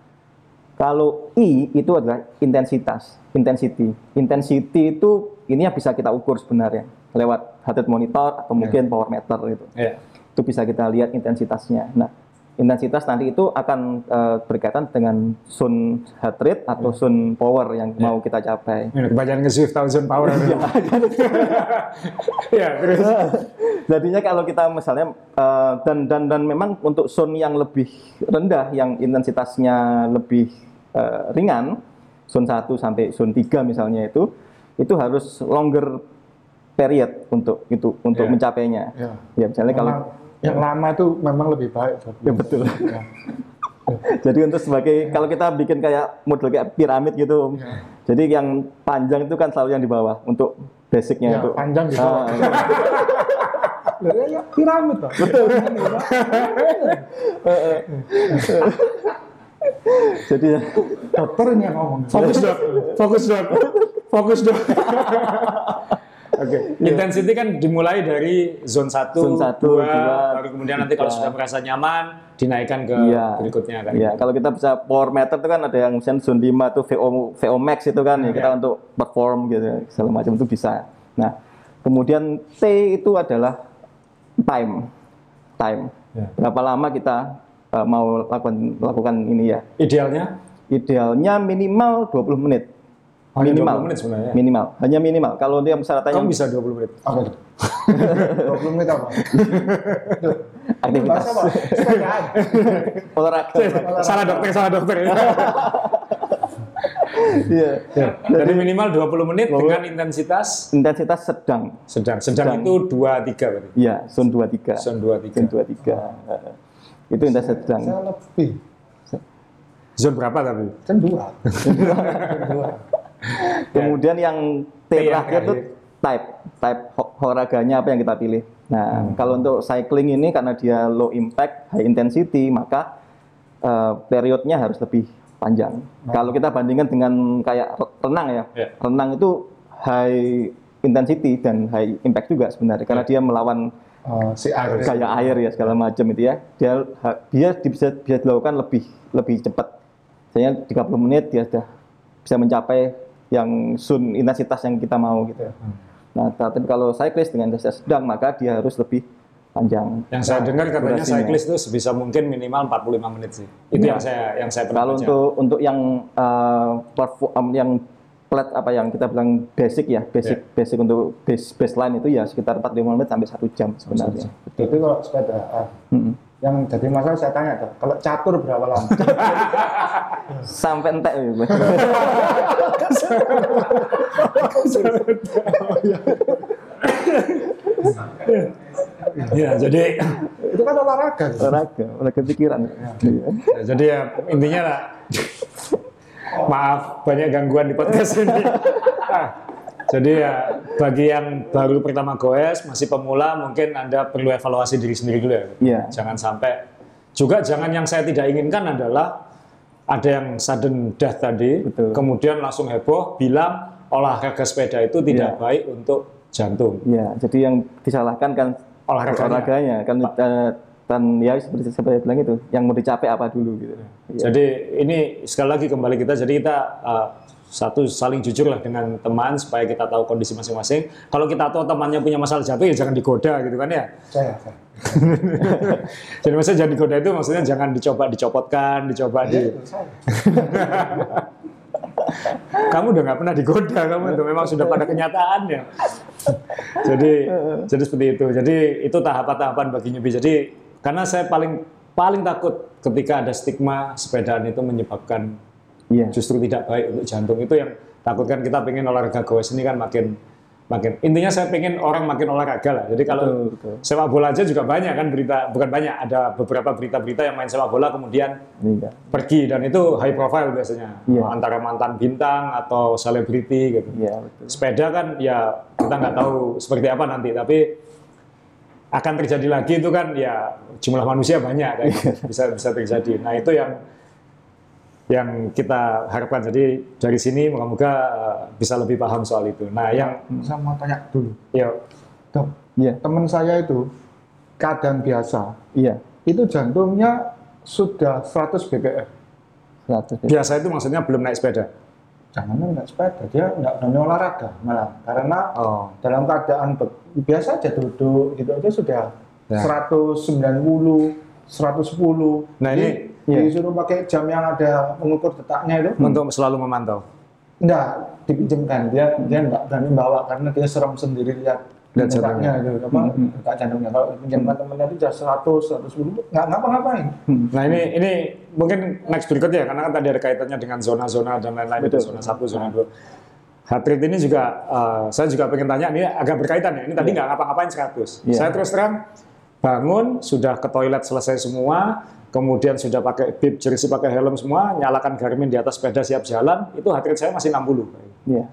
Speaker 2: kalau I itu adalah intensitas, intensity. Intensity itu ini yang bisa kita ukur sebenarnya lewat heart rate monitor atau mungkin power meter itu.
Speaker 3: Ya.
Speaker 2: Itu bisa kita lihat intensitasnya. Nah, intensitas nanti itu akan eh, berkaitan dengan zone heart rate atau zone power yang mau kita capai.
Speaker 3: Kebanyakan nge-Swift Thousand Power. ya, terus.
Speaker 2: Jadinya kalau kita misalnya eh, dan dan dan memang untuk zone yang lebih rendah yang intensitasnya lebih eh, ringan, zone 1 sampai zone 3 misalnya itu itu harus longer period untuk itu untuk
Speaker 3: Ya.
Speaker 2: mencapainya.
Speaker 1: Ya.
Speaker 2: Ya misalnya kalau
Speaker 1: Memang yang lama itu memang lebih baik.
Speaker 2: ya betul.
Speaker 1: Ya.
Speaker 2: Jadi untuk sebagai kalau kita bikin kayak model kayak piramid gitu, Om. Jadi yang panjang itu kan selalu yang di bawah untuk basicnya
Speaker 1: Ya,
Speaker 2: itu.
Speaker 1: panjang di bawah.
Speaker 2: Ah,
Speaker 1: Lah, ya, piramid Pak.
Speaker 2: jadi ya,
Speaker 1: Dokter ini yang ngomong.
Speaker 3: Fokus dok, fokus dok, fokus dok. Oke, intensity kan dimulai dari zone 1,
Speaker 2: Zone satu,
Speaker 3: 2,
Speaker 2: dua,
Speaker 3: baru kemudian nanti kalau sudah merasa nyaman, dinaikkan ke
Speaker 2: Iya.
Speaker 3: berikutnya kan.
Speaker 2: Ya, kalau kita bisa power meter itu kan ada yang misalnya zone 5 tuh VO VO max itu kan ya kita
Speaker 3: Iya.
Speaker 2: untuk perform gitu segala macam itu bisa. Nah, kemudian T itu adalah time. Time.
Speaker 3: Ya.
Speaker 2: Berapa lama kita uh, mau lakukan lakukan ini ya?
Speaker 3: Idealnya
Speaker 2: Idealnya minimal 20 menit.
Speaker 3: Hanya
Speaker 2: minimal.
Speaker 3: 20 menit sebenarnya.
Speaker 2: Minimal. Hanya minimal. Kalau dia persyaratannya
Speaker 3: kamu bisa 20 menit.
Speaker 1: Apa itu? 20 menit apa?
Speaker 2: aktivitas olahraga.
Speaker 3: salah dokter, salah dokter.
Speaker 2: Iya.
Speaker 3: Jadi minimal 20 menit dengan intensitas
Speaker 2: Intensitas sedang.
Speaker 3: sedang. Sedang,
Speaker 2: Sedang.
Speaker 3: itu 2 3 berarti.
Speaker 2: Iya, zone 23.
Speaker 3: Zone 2
Speaker 2: Zone
Speaker 3: 3.
Speaker 2: 23. Heeh. Itu intensitas sedang.
Speaker 1: Saya lebih.
Speaker 3: Zone berapa tapi?
Speaker 1: Kan dua. Dua.
Speaker 2: Kemudian yang T
Speaker 3: yang
Speaker 2: terakhir itu
Speaker 3: terakhir.
Speaker 2: type, type olahraganya apa yang kita pilih. Nah, kalau untuk cycling ini karena dia low impact, high intensity, maka eh, periodnya harus lebih panjang. Kalau kita bandingkan dengan kayak re- renang ya,
Speaker 3: Ya.
Speaker 2: renang itu high intensity dan high impact juga sebenarnya karena dia melawan
Speaker 1: Oh, si air.
Speaker 2: gaya air ya segala macam itu ya. Dia dia di- bisa bisa dilakukan lebih lebih cepat. Misalnya 30 menit dia sudah bisa mencapai yang zone intensitas yang kita mau gitu. Nah, tapi kalau cyclist dengan intensitas sedang maka dia harus lebih panjang.
Speaker 3: Yang saya dengar katanya
Speaker 2: durasinya.
Speaker 3: cyclist itu sebisa mungkin minimal 45 menit sih. Itu
Speaker 2: Iya.
Speaker 3: yang saya yang saya pernah
Speaker 2: Kalau
Speaker 3: baca.
Speaker 2: untuk untuk yang uh, perfu- um, yang flat apa yang kita bilang basic ya, basic
Speaker 3: Ya.
Speaker 2: basic untuk base baseline itu ya sekitar 45 menit sampai satu jam sebenarnya.
Speaker 1: Itu kalau sepedaan.
Speaker 2: Mm-mm.
Speaker 1: Yang jadi masalah saya tanya tuh, kalau catur berapa lama?
Speaker 2: Sampai entek ya.
Speaker 3: Ya, jadi
Speaker 1: itu kan olahraga. gitu.
Speaker 2: olahraga, olahraga pikiran. Iya.
Speaker 3: ya, jadi ya intinya lah maaf banyak gangguan di podcast ini. jadi ya bagi yang baru pertama goes, masih pemula mungkin Anda perlu evaluasi diri sendiri dulu ya.
Speaker 2: Iya.
Speaker 3: Jangan sampai juga jangan yang saya tidak inginkan adalah ada yang sudden death tadi,
Speaker 2: Betul.
Speaker 3: kemudian langsung heboh bilang olahraga sepeda itu tidak
Speaker 2: Iya.
Speaker 3: baik untuk jantung.
Speaker 2: Ya, jadi yang disalahkan kan
Speaker 3: Olahraganya.
Speaker 2: olahraganya kan eh, dan ya seperti saya bilang itu, yang mau dicapai apa dulu gitu. Iya.
Speaker 3: Jadi ini sekali lagi kembali kita, jadi kita uh, satu saling jujur lah dengan teman supaya kita tahu kondisi masing-masing. Kalau kita tahu temannya punya masalah jantung ya jangan digoda gitu kan ya.
Speaker 1: Saya, saya.
Speaker 3: Jadi maksudnya jangan digoda itu maksudnya jangan dicoba dicopotkan, dicoba di.
Speaker 1: Itu saya.
Speaker 3: Kamu udah nggak pernah digoda kamu itu memang sudah pada kenyataannya. jadi jadi seperti itu. Jadi itu tahapan-tahapan bagi newbie. Jadi karena saya paling paling takut ketika ada stigma sepedaan itu menyebabkan
Speaker 2: Iya.
Speaker 3: justru tidak baik untuk jantung itu yang takutkan kita pengen olahraga goes ini kan makin makin intinya saya pengen orang makin olahraga lah jadi kalau
Speaker 2: Betul, betul.
Speaker 3: sepak bola aja juga banyak kan berita bukan banyak ada beberapa berita-berita yang main sepak bola kemudian
Speaker 2: Iya.
Speaker 3: pergi dan itu high profile biasanya
Speaker 2: Iya.
Speaker 3: antara mantan bintang atau selebriti gitu
Speaker 2: Iya, betul.
Speaker 3: sepeda kan ya kita nggak tahu seperti apa nanti tapi akan terjadi lagi itu kan ya jumlah manusia banyak kan bisa bisa terjadi nah itu yang yang kita harapkan jadi dari sini moga-moga uh, bisa lebih paham soal itu nah yang
Speaker 1: Saya mau tanya dulu.
Speaker 3: ya
Speaker 1: Dok,
Speaker 2: Iya.
Speaker 1: teman saya itu keadaan biasa,
Speaker 2: Iya.
Speaker 1: itu jantungnya sudah 100 bpm.
Speaker 2: 100.
Speaker 3: biasa itu maksudnya belum naik sepeda
Speaker 1: Jangan nggak sepeda, dia nggak berani olahraga malah. Karena
Speaker 3: oh
Speaker 1: dalam keadaan biasa aja duduk gitu aja sudah
Speaker 3: Ya.
Speaker 1: 190, 110.
Speaker 3: Nah, ini-
Speaker 2: Iya.
Speaker 1: disuruh pakai jam yang ada mengukur detaknya itu.
Speaker 3: untuk selalu memantau
Speaker 1: Enggak, dipinjemkan. Dia dia enggak berani bawa karena dia serem sendiri lihat
Speaker 3: Lihat
Speaker 1: detaknya itu apa
Speaker 2: Hmm,
Speaker 1: detak jantungnya. Kalau pinjamkan temennya itu sudah 100, 110 enggak ngapa-ngapain.
Speaker 3: Nah ini ini mungkin next berikutnya ya, karena kan tadi ada kaitannya dengan zona-zona dan lain-lain itu zona satu, zona dua. Heart rate ini juga eh, saya juga pengen tanya ini agak berkaitan ya. Ini tadi nggak ngapa-ngapain 100.
Speaker 2: Iya.
Speaker 3: Saya terus terang bangun sudah ke toilet selesai semua, kemudian sudah pakai bib, jersey pakai helm semua, nyalakan Garmin di atas sepeda siap jalan, itu heart rate saya masih 60.
Speaker 2: Iya.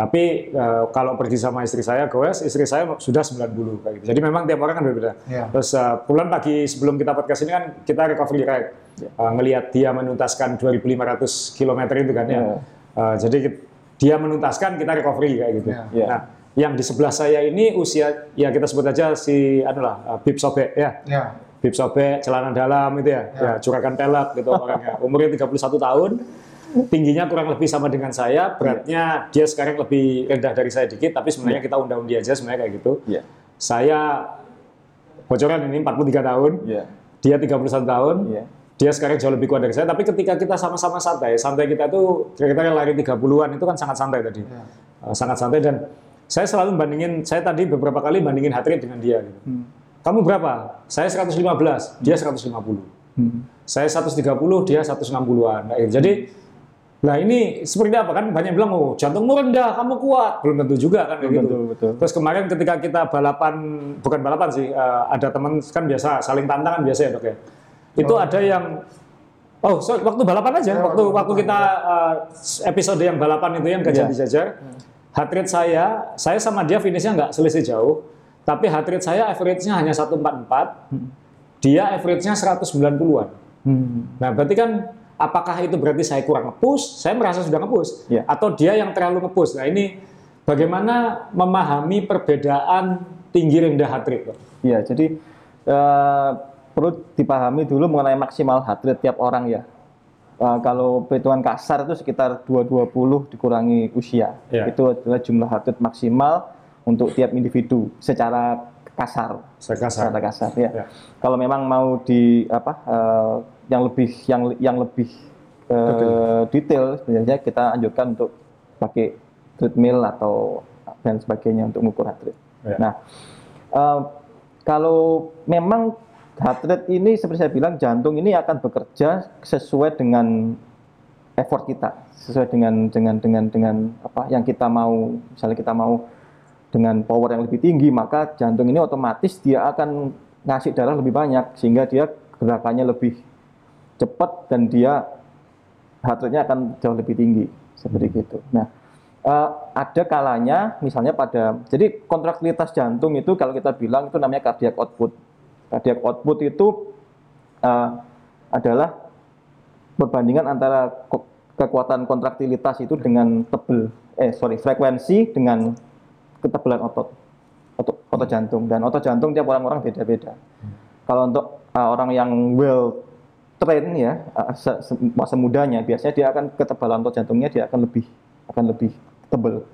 Speaker 3: Tapi eh, kalau pergi sama istri saya goes, istri saya sudah 90 kayak gitu. Jadi memang tiap orang kan berbeda.
Speaker 1: Iya.
Speaker 3: Terus eh, bulan pagi sebelum kita podcast ini kan kita recovery ride. Eh, ngelihat dia menuntaskan 2.500 km itu kan ya.
Speaker 2: Iya.
Speaker 3: Eh, jadi dia menuntaskan kita recovery kayak gitu.
Speaker 1: Iya.
Speaker 3: Nah, yang di sebelah saya ini usia ya kita sebut aja si anu lah, eh, bib sobek ya.
Speaker 1: Ya.
Speaker 3: Bib sobek, celana dalam itu ya, ya curakan pelek gitu orangnya. Umurnya 31 tahun, tingginya kurang lebih sama dengan saya, beratnya dia sekarang lebih rendah dari saya dikit, tapi sebenarnya kita undang-undi aja sebenarnya kayak gitu.
Speaker 2: Iya.
Speaker 3: Saya bocoran ini 43 tahun,
Speaker 2: Iya.
Speaker 3: dia 31 tahun,
Speaker 2: Iya.
Speaker 3: dia sekarang jauh lebih kuat dari saya, tapi ketika kita sama-sama santai, santai kita tuh kira-kira lari 30-an itu kan sangat santai tadi. Uh, sangat santai dan saya selalu bandingin, saya tadi beberapa kali bandingin heart rate dengan dia. Gitu. Kamu berapa? Saya 115, dia 150.
Speaker 2: Hmm.
Speaker 3: Saya 130, dia 160-an. Nah, jadi, nah ini seperti apa kan? Banyak bilang, oh jantungmu rendah, kamu kuat. Belum tentu juga kan
Speaker 2: Belum
Speaker 3: gitu.
Speaker 2: tentu, betul.
Speaker 3: Terus kemarin ketika kita balapan, bukan balapan sih, eh, ada teman kan biasa saling tantangan biasa ya dok ya. Itu ada yang, oh so, waktu balapan aja,
Speaker 1: Ya,
Speaker 3: waktu
Speaker 1: waktu
Speaker 3: waktu kita eh, episode yang balapan itu yang gajah
Speaker 2: Iya.
Speaker 3: dijajar, heart rate saya, saya sama dia finishnya nggak selisih jauh, tapi heart rate saya average-nya hanya 144, dia average-nya 190-an.
Speaker 2: Hmm.
Speaker 3: Nah, berarti kan apakah itu berarti saya kurang nge-push? Saya merasa sudah nge-push.
Speaker 2: Iya.
Speaker 3: Atau dia yang terlalu nge-push. Nah, ini bagaimana memahami perbedaan tinggi rendah heart rate? Pak?
Speaker 2: Iya, jadi eh, perlu dipahami dulu mengenai maksimal heart rate tiap orang ya. Eh, kalau perhitungan kasar itu sekitar 220 dikurangi usia.
Speaker 3: Iya.
Speaker 2: Itu adalah jumlah heart rate maksimal untuk tiap individu secara kasar.
Speaker 3: Saya kasar.
Speaker 2: Secara kasar ya.
Speaker 3: Ya.
Speaker 2: Kalau memang mau di apa eh, yang lebih yang yang lebih eh, detail sebenarnya kita anjurkan untuk pakai treadmill atau dan sebagainya untuk mengukur heart rate.
Speaker 3: Ya.
Speaker 2: Nah, eh, kalau memang heart rate ini seperti saya bilang jantung ini akan bekerja sesuai dengan effort kita, sesuai dengan dengan dengan dengan apa yang kita mau. Misalnya kita mau dengan power yang lebih tinggi, maka jantung ini otomatis dia akan ngasih darah lebih banyak sehingga dia gerakannya lebih cepat dan dia heart rate-nya akan jauh lebih tinggi seperti itu. Nah, eh, ada kalanya misalnya pada jadi kontraktilitas jantung itu kalau kita bilang itu namanya cardiac output. Cardiac output itu eh, adalah perbandingan antara kekuatan kontraktilitas itu dengan tebel eh sorry frekuensi dengan ketebalan otot otot, otot jantung. Dan otot jantung tiap orang-orang beda-beda. Kalau untuk uh, orang yang well train ya uh, se- se- masa mudanya biasanya dia akan ketebalan otot jantungnya dia akan lebih akan lebih tebal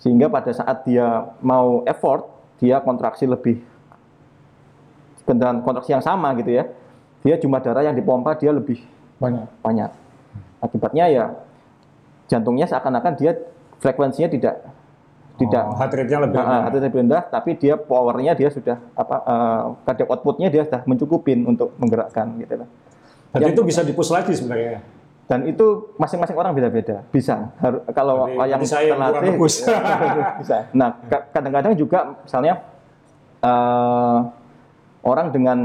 Speaker 2: sehingga pada saat dia mau effort dia kontraksi lebih dengan kontraksi yang sama gitu ya dia jumlah darah yang dipompa dia lebih
Speaker 1: Banyak.
Speaker 2: banyak akibatnya ya jantungnya seakan-akan dia frekuensinya tidak tidak
Speaker 3: Oh, heart rate-nya lebih
Speaker 2: Ah,
Speaker 3: rendah.
Speaker 2: heart rate lebih rendah, tapi dia powernya dia sudah apa uh, cardiac outputnya dia sudah mencukupin untuk menggerakkan gitu.
Speaker 3: Dan
Speaker 2: Yang-
Speaker 3: itu bisa dipush lagi sebenarnya.
Speaker 2: Dan itu masing-masing orang beda-beda. Bisa. Har- kalau
Speaker 3: Berarti-
Speaker 2: yang
Speaker 3: saya
Speaker 2: terlatih, bisa. Nah, ka- kadang-kadang juga misalnya eh, orang dengan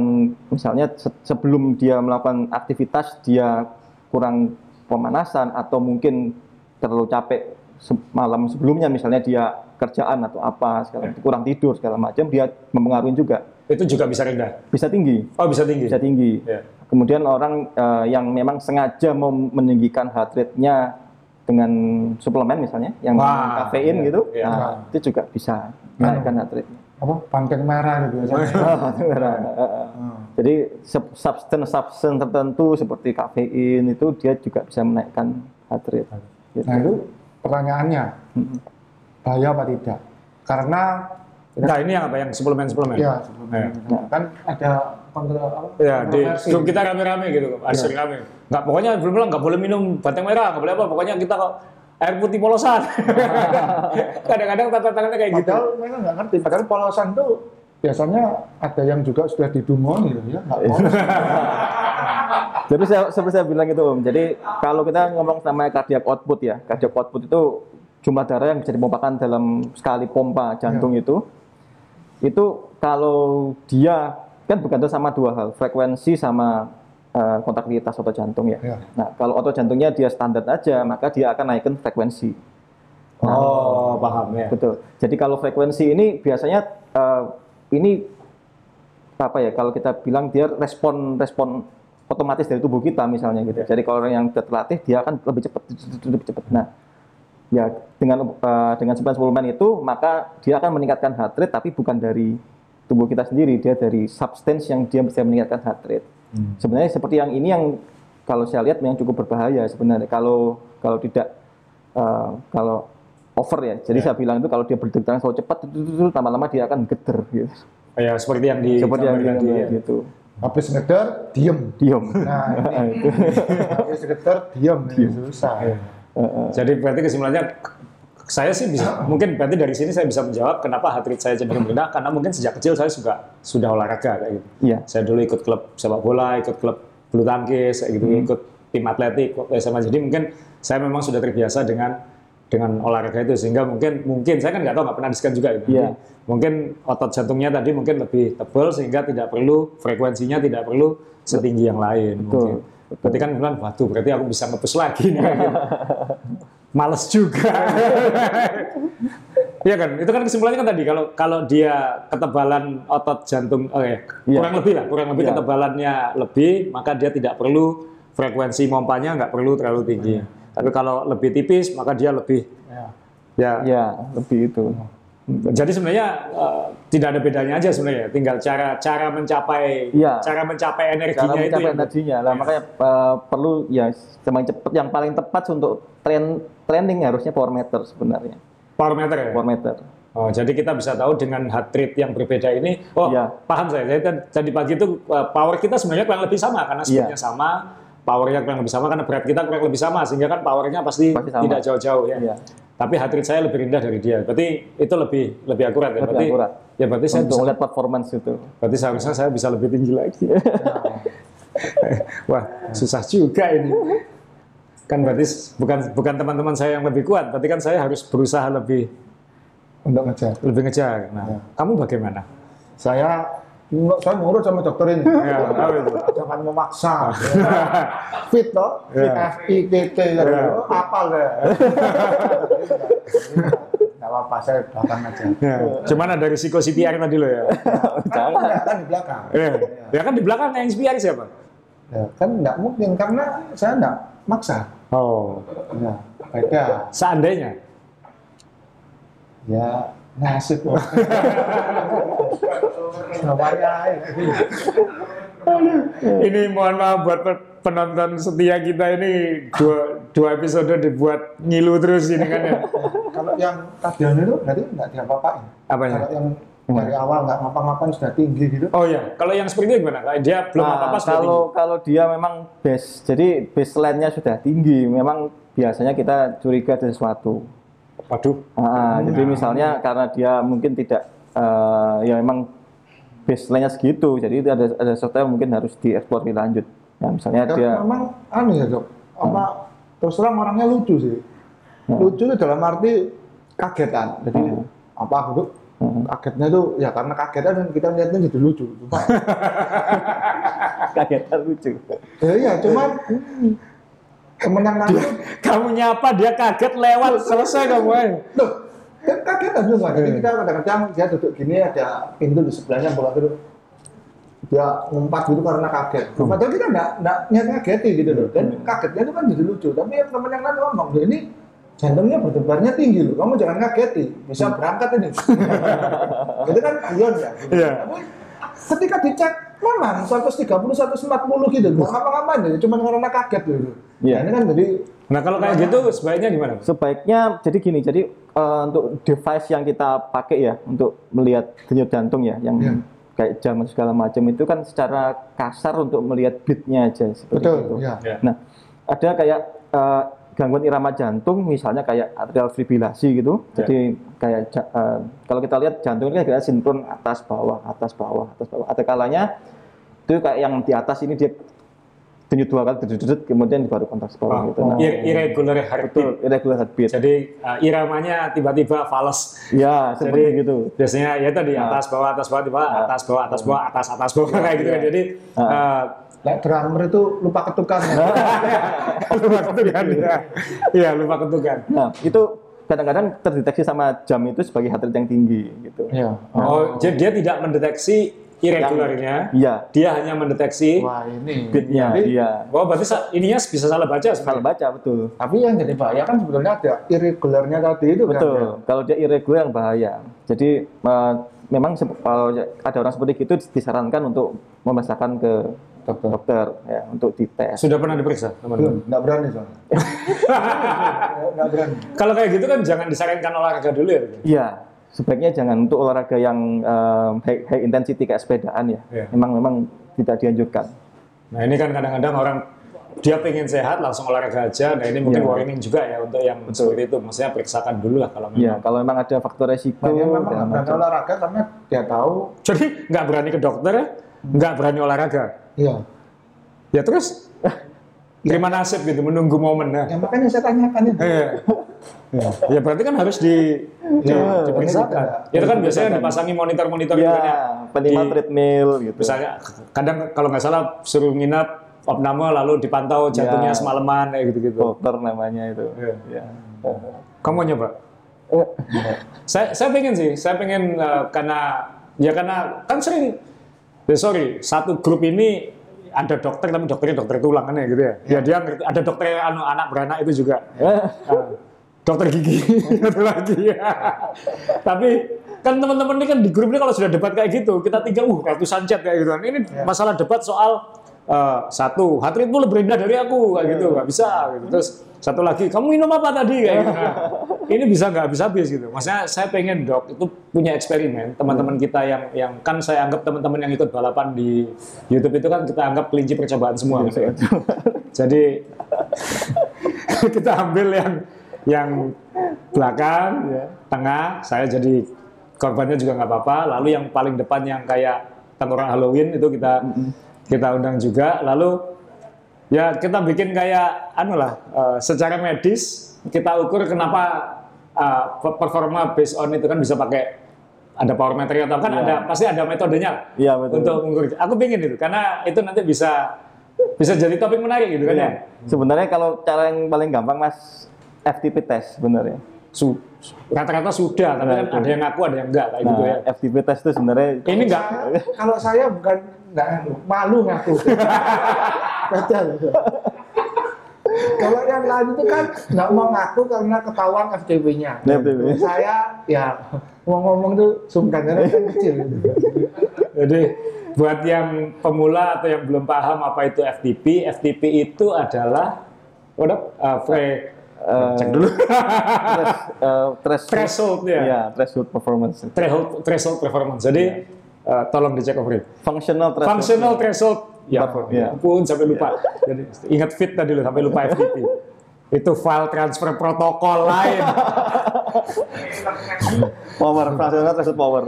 Speaker 2: misalnya se- sebelum dia melakukan aktivitas dia kurang pemanasan atau mungkin terlalu capek se- malam sebelumnya misalnya dia kerjaan atau apa segala kurang tidur segala macam dia mempengaruhi juga
Speaker 3: Itu juga bisa rendah.
Speaker 2: bisa tinggi
Speaker 3: Oh, bisa tinggi.
Speaker 2: bisa tinggi.
Speaker 3: Ya.
Speaker 2: Kemudian orang eh, yang memang sengaja mau meninggikan heart rate-nya dengan suplemen misalnya, yang
Speaker 3: Wah,
Speaker 2: kafein
Speaker 3: iya,
Speaker 2: gitu,
Speaker 3: iya.
Speaker 2: nah, itu juga bisa menaikkan heart rate-nya.
Speaker 1: Apa? Banteng merah gitu biasanya.
Speaker 2: Jadi sub- substance substance tertentu seperti kafein itu dia juga bisa menaikkan heart rate. Gitu.
Speaker 1: Nah itu pertanyaannya, bahaya apa tidak? Karena
Speaker 3: Nah, ini yang apa? Yang suplemen-suplemen?
Speaker 1: ya sebelumnya kan ada kontrol apa?
Speaker 3: Ya, di grup kita rame-rame gitu, asik rame. Nggak, pokoknya belum bilang nggak boleh minum batang merah, nggak boleh apa, pokoknya kita kok air putih polosan. Kadang-kadang tata tangannya kayak gitu.
Speaker 1: Padahal mereka nggak ngerti. Padahal polosan tuh biasanya ada yang juga sudah didumoni gitu ya.
Speaker 2: Jadi saya, seperti saya bilang itu Om, jadi kalau kita ngomong namanya cardiac output ya, cardiac output itu jumlah darah yang bisa dipompakan dalam sekali pompa jantung itu, itu kalau dia kan bergantung sama dua hal, frekuensi sama eh, kontaktivitas otot jantung ya.
Speaker 1: Ya.
Speaker 2: Nah, kalau otot jantungnya dia standar aja, maka dia akan naikkan frekuensi.
Speaker 3: Oh, paham ya.
Speaker 2: Betul. Jadi kalau frekuensi ini biasanya eh, ini apa ya? Kalau kita bilang dia respon respon otomatis dari tubuh kita misalnya gitu. Jadi kalau orang yang sudah terlatih dia akan lebih cepat lebih cepat. Nah, ya dengan eh, dengan suplemen itu maka dia akan meningkatkan heart rate tapi bukan dari tubuh kita sendiri, dia dari substance yang dia bisa meningkatkan heart rate. Sebenarnya seperti yang ini yang kalau saya lihat yang cukup berbahaya sebenarnya kalau kalau tidak eh, kalau over ya. Jadi saya bilang itu kalau dia berdetak terlalu cepat itu, lama-lama dia akan geter gitu.
Speaker 3: Ya, seperti yang di
Speaker 2: Seperti yang
Speaker 3: gambar
Speaker 2: dia
Speaker 3: tadi, ya.
Speaker 2: gitu.
Speaker 1: Habis ngeder, diem.
Speaker 2: Diam.
Speaker 1: Nah, ini.
Speaker 2: itu.
Speaker 1: Habis ngeder, diem. Ini susah.
Speaker 3: Jadi berarti kesimpulannya saya sih bisa mungkin berarti dari sini saya bisa menjawab kenapa heart rate saya cenderung rendah karena mungkin sejak kecil saya suka sudah olahraga kayak gitu.
Speaker 2: Iya.
Speaker 3: Saya dulu ikut klub sepak bola, ikut klub bulu tangkis, kayak gitu, ikut tim atletik waktu SMA. Jadi mungkin saya memang sudah terbiasa dengan dengan olahraga itu sehingga mungkin mungkin saya kan nggak tahu nggak pernah di-scan juga gitu. Jadi, Mungkin otot jantungnya tadi mungkin lebih tebal sehingga tidak perlu frekuensinya tidak perlu setinggi yang lain. mungkin. Berarti kan bilang, waduh berarti aku bisa ngepus lagi nih. Males juga. Iya kan, itu kan kesimpulannya kan tadi kalau kalau dia ketebalan otot jantung, oke,
Speaker 2: Iya.
Speaker 3: kurang lebih lah, kurang lebih
Speaker 2: Iya.
Speaker 3: ketebalannya lebih, maka dia tidak perlu frekuensi mompanya nggak perlu terlalu tinggi. Tapi kalau lebih tipis, maka dia lebih
Speaker 1: Ya.
Speaker 3: ya.
Speaker 2: Ya, lebih itu.
Speaker 3: Jadi sebenarnya eh, tidak ada bedanya aja sebenarnya, tinggal cara cara mencapai
Speaker 2: Iya.
Speaker 3: cara mencapai energinya
Speaker 2: Cara
Speaker 3: itu
Speaker 2: mencapai
Speaker 3: yang-
Speaker 2: energinya lah, makanya eh, perlu ya yang cepat, yang paling tepat untuk tren trending harusnya power meter sebenarnya.
Speaker 3: power meter ya.
Speaker 2: Power meter.
Speaker 3: Oh, jadi kita bisa tahu dengan heart rate yang berbeda ini, oh
Speaker 2: Iya.
Speaker 3: paham saya. Jadi tadi- tadi pagi itu uh, power kita sebenarnya kurang lebih sama karena
Speaker 2: Iya.
Speaker 3: speednya sama, powernya kurang lebih sama karena berat kita kurang lebih sama sehingga kan powernya pasti,
Speaker 2: Pasti sama.
Speaker 3: tidak jauh-jauh ya.
Speaker 2: Iya.
Speaker 3: Tapi heart rate saya lebih rendah dari dia. Berarti itu lebih lebih akurat ya.
Speaker 2: Lebih
Speaker 3: berarti
Speaker 2: akurat.
Speaker 3: ya berarti saya
Speaker 2: Untuk
Speaker 3: bisa,
Speaker 2: melihat performance itu.
Speaker 3: berarti seharusnya saya bisa lebih tinggi lagi. Wah susah juga ini. Kan berarti bukan bukan teman-teman saya yang lebih kuat, berarti kan saya harus berusaha lebih
Speaker 1: Untuk ngejar.
Speaker 3: lebih ngejar. Nah,
Speaker 2: Iya.
Speaker 3: kamu bagaimana?
Speaker 1: Saya saya nurut sama dokter ini.
Speaker 3: Ya, apa itu?
Speaker 1: Jangan memaksa. Fit toh, fit
Speaker 3: Ya.
Speaker 1: F I T T
Speaker 3: Ya.
Speaker 1: oh, apal deh. Enggak apa-apa, saya belakang aja.
Speaker 3: Ya. Cuman ada risiko CPR tadi lo ya.
Speaker 1: Kan kan di belakang.
Speaker 3: ya. Ya kan di belakang yang CPR siapa?
Speaker 1: Ya, kan enggak mungkin karena saya enggak maksa.
Speaker 3: Oh,
Speaker 1: Ya, beda.
Speaker 3: seandainya.
Speaker 1: Ya, nasib.
Speaker 3: Ini mohon maaf buat pe- penonton setia kita ini dua, dua episode dibuat ngilu terus ini kan ya.
Speaker 1: kalau yang stadion itu berarti enggak diapa-apain.
Speaker 3: Apanya?
Speaker 1: Kalau yang dari awal enggak ngapa-ngapain sudah tinggi gitu.
Speaker 3: Oh ya, kalau yang seperti itu gimana? Kayak Dia belum
Speaker 2: Nah,
Speaker 3: apa-apa sudah
Speaker 2: kalau kalau dia memang base, jadi baseline-nya sudah tinggi, memang biasanya kita curiga ada sesuatu.
Speaker 3: tinggi. Waduh.
Speaker 2: Ah, Jadi misalnya karena dia mungkin tidak, eh, ya memang baseline-nya segitu, jadi itu ada ada sesuatu yang mungkin harus dieksplor lebih lanjut. Nah, misalnya
Speaker 1: Karena
Speaker 2: dia,
Speaker 1: memang anu ya dok, apa terus terang orangnya lucu sih. Lucu itu dalam arti kagetan. Jadi apa aku tuh kagetnya tuh ya karena kagetan dan kita lihatnya jadi lucu. Cuma
Speaker 2: lucu.
Speaker 1: ya iya, cuman hmm, temen yang nanti
Speaker 3: Kamu nyapa dia kaget lewat selesai kamu. eh.
Speaker 1: Loh, kan juga. Jadi kita kadang-kadang dia duduk gini ada pintu di sebelahnya buka gitu. Dia ngumpat gitu karena kaget. Padahal kita enggak enggak niat ngageti gitu loh. Dan kagetnya itu kan jadi lucu. Tapi ya teman yang lain ngomong, "Loh, ini jantungnya berdebarnya tinggi loh. Kamu jangan ngageti. Bisa berangkat ini. itu kan guyon ya.
Speaker 3: Iya.
Speaker 1: Tapi ketika dicek memang 130 140 gitu. Nggak ngapa-ngapain ya, cuma karena kaget gitu.
Speaker 2: Iya.
Speaker 1: Nah, ini kan jadi
Speaker 3: Nah kalau kayak gitu sebaiknya gimana?
Speaker 2: Sebaiknya jadi gini, jadi eh, untuk device yang kita pakai ya untuk melihat denyut jantung ya, yang
Speaker 1: Iya.
Speaker 2: kayak jam segala macam itu kan secara kasar untuk melihat beatnya aja seperti
Speaker 1: betul
Speaker 2: itu.
Speaker 1: ya.
Speaker 3: Ya.
Speaker 2: Nah, ada kayak eh, gangguan irama jantung, misalnya kayak atrial fibrilasi gitu.
Speaker 3: Ya.
Speaker 2: Jadi kayak eh, kalau kita lihat jantung ini kayak sinkron atas bawah, atas bawah, atas bawah. Ada kalanya itu kayak yang di atas ini dia denyut dua kali dedut kemudian baru kontak bawah gitu. Nah,
Speaker 3: Ir- irregular heartbeat.
Speaker 2: betul irregular heartbeat.
Speaker 3: Jadi uh, iramanya tiba-tiba fals.
Speaker 2: Ya, seperti
Speaker 3: Jadi
Speaker 2: gitu.
Speaker 3: biasanya ya tadi
Speaker 2: Nah.
Speaker 3: atas bawah atas bawah tiba atas bawah atas bawah atas atas bawah kayak gitu kan. Jadi uh,
Speaker 1: Lek drummer itu lupa ketukan.
Speaker 3: lupa ketukan ya. Iya, lupa ketukan.
Speaker 2: Nah, itu kadang-kadang terdeteksi sama jam itu sebagai heart rate yang tinggi gitu.
Speaker 1: Iya.
Speaker 3: Oh, jadi dia tidak mendeteksi irregularnya.
Speaker 2: Iya,
Speaker 3: Dia hanya mendeteksi
Speaker 1: Wah ini.
Speaker 2: beatnya, iya.
Speaker 3: Oh, berarti ininya bisa salah baca sebenarnya.
Speaker 2: baca betul.
Speaker 1: Tapi yang jadi bahaya kan sebetulnya ada irregularnya tadi itu kan.
Speaker 2: Betul.
Speaker 1: ya?
Speaker 2: Kalau dia irregular yang bahaya. Jadi eh, memang kalau ada orang seperti itu disarankan untuk memeriksakan ke
Speaker 1: Dokter.
Speaker 2: dokter ya untuk dites.
Speaker 3: Sudah pernah diperiksa, teman-teman?
Speaker 1: Belum, nggak berani soalnya. Nggak berani.
Speaker 3: Kalau kayak gitu kan jangan disarankan olahraga dulu ya.
Speaker 2: Iya, sebaiknya jangan untuk olahraga yang eh, high, high intensity kayak sepedaan ya.
Speaker 3: Iya.
Speaker 2: Memang memang tidak dianjurkan.
Speaker 3: Nah ini kan kadang-kadang orang dia pengen sehat langsung olahraga aja. Nah ini mungkin
Speaker 2: Iya.
Speaker 3: warning juga ya untuk yang seperti itu. Maksudnya periksakan dulu lah kalau
Speaker 2: Iya,
Speaker 3: memang.
Speaker 2: kalau memang ada faktor resiko
Speaker 1: Banyak memang nggak berani olahraga karena dia tahu.
Speaker 3: Jadi nggak berani ke dokter, nggak berani olahraga.
Speaker 1: Iya.
Speaker 3: Ya terus terima nasib gitu menunggu momen. Nah,
Speaker 1: Ya makanya saya tanyakan itu.
Speaker 3: Iya. Ya berarti kan harus di, di-
Speaker 1: Iya,
Speaker 3: diperiksakan. Itu kan biasanya dipasangi monitor-monitor gitu
Speaker 2: Iya,
Speaker 3: kan ya.
Speaker 2: penikmat
Speaker 3: Di-
Speaker 2: treadmill gitu.
Speaker 3: Misalnya kadang kalau nggak salah suruh nginap opname lalu dipantau jantungnya
Speaker 2: Iya.
Speaker 3: semalaman kayak gitu-gitu.
Speaker 2: Dokter namanya itu.
Speaker 3: Iya.
Speaker 2: Iya.
Speaker 3: Kamu mau nyoba? saya saya pengen sih, saya pengen eh, karena ya karena kan sering ya sorry satu grup ini ada dokter tapi dokternya dokter tulang kan ya gitu ya. Ya dia ngerti ada dokter anu anak beranak itu juga. Ah, dokter gigi satu lagi ya. Tapi kan teman-teman ini kan di grup ini kalau sudah debat kayak gitu kita tinggal uh ratusan chat kayak gitu kan. Ini masalah debat soal eh, satu rate lebih rendah dari aku kayak gitu nggak bisa gitu. Terus satu lagi kamu minum apa tadi kayak gitu. Nah, ini bisa nggak habis habis gitu. Maksudnya saya pengen dok itu punya eksperimen teman-teman kita yang yang kan saya anggap teman-teman yang ikut balapan di YouTube itu kan kita anggap kelinci percobaan semua. gitu. Jadi kita ambil yang yang belakang, tengah, saya jadi korbannya juga nggak apa-apa. Lalu yang paling depan yang kayak tengkorak Halloween itu kita kita undang juga. Lalu ya kita bikin kayak anu lah, eh, secara medis kita ukur kenapa eh, performa based on itu kan bisa pakai ada power meter atau kan
Speaker 2: Iya.
Speaker 3: ada pasti ada metodenya
Speaker 2: Iya, betul.
Speaker 3: untuk mengukur. Aku pengen itu karena itu nanti bisa bisa jadi topik menarik gitu kan ya.
Speaker 2: Sebenarnya kalau cara yang paling gampang mas FTP test sebenarnya.
Speaker 3: Su- rata-rata sudah, tapi
Speaker 2: Nah,
Speaker 3: kan
Speaker 2: itu.
Speaker 3: ada yang ngaku, ada yang enggak kayak gitu ya.
Speaker 2: Nah, FTP test itu sebenarnya
Speaker 3: Ini enggak,
Speaker 1: kalau saya bukan nggak malu ngaku. Loh. Kalau yang lain itu kan nggak mau ngaku karena ketahuan FTP-nya.
Speaker 2: FTP.
Speaker 1: Saya ya mau ngomong tuh sungkan karena kan kecil.
Speaker 3: jadi buat yang pemula atau yang belum paham apa itu FTP, FTP itu adalah, udah, uh, pre,
Speaker 2: Eh,
Speaker 3: cek dulu,
Speaker 2: thres- eh, threshold,
Speaker 3: threshold ya,
Speaker 2: ya threshold performance.
Speaker 3: threshold, threshold performance. Jadi uh, tolong dicek over it.
Speaker 2: Functional threshold.
Speaker 3: Functional threshold, ya,
Speaker 2: Ya.
Speaker 3: ampun sampai lupa. Jadi ingat fit tadi loh sampai lupa FTP. itu file transfer protokol lain.
Speaker 2: Power, functional threshold power.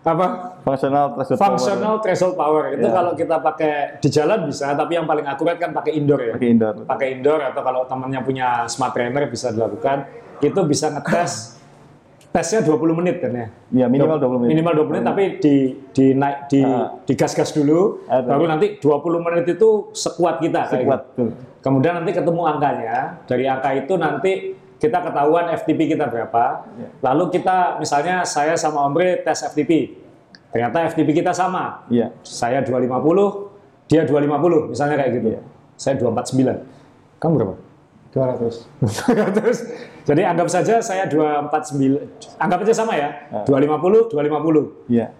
Speaker 3: Apa?
Speaker 2: Functional threshold
Speaker 3: Functional threshold power itu
Speaker 2: Ya.
Speaker 3: kalau kita pakai di jalan bisa, tapi yang paling akurat kan pakai indoor ya.
Speaker 2: power. Pakai indoor.
Speaker 3: Pakai indoor atau kalau temannya punya smart trainer bisa dilakukan. Itu bisa ngetes tesnya 20 menit kan ya.
Speaker 2: Ya minimal 20 menit.
Speaker 3: Minimal 20 menit tapi di di naik di
Speaker 2: Ah.
Speaker 3: digas-gas dulu
Speaker 2: Ah,
Speaker 3: baru nanti 20 menit itu sekuat kita kayak
Speaker 2: Sekuat
Speaker 3: gitu.
Speaker 2: tuh.
Speaker 3: Kemudian nanti ketemu angkanya. Dari angka itu nanti kita ketahuan FTP kita berapa.
Speaker 2: Ya.
Speaker 3: Lalu kita misalnya saya sama Omre tes FTP. Ternyata FTP kita sama.
Speaker 2: Iya.
Speaker 3: Saya 250, dia 250 misalnya kayak gitu.
Speaker 2: Iya.
Speaker 3: Saya 249. Kamu berapa?
Speaker 1: 200.
Speaker 3: Terus jadi anggap saja saya 249. Anggap aja sama ya.
Speaker 2: Ah.
Speaker 3: 250, 250.
Speaker 2: Iya.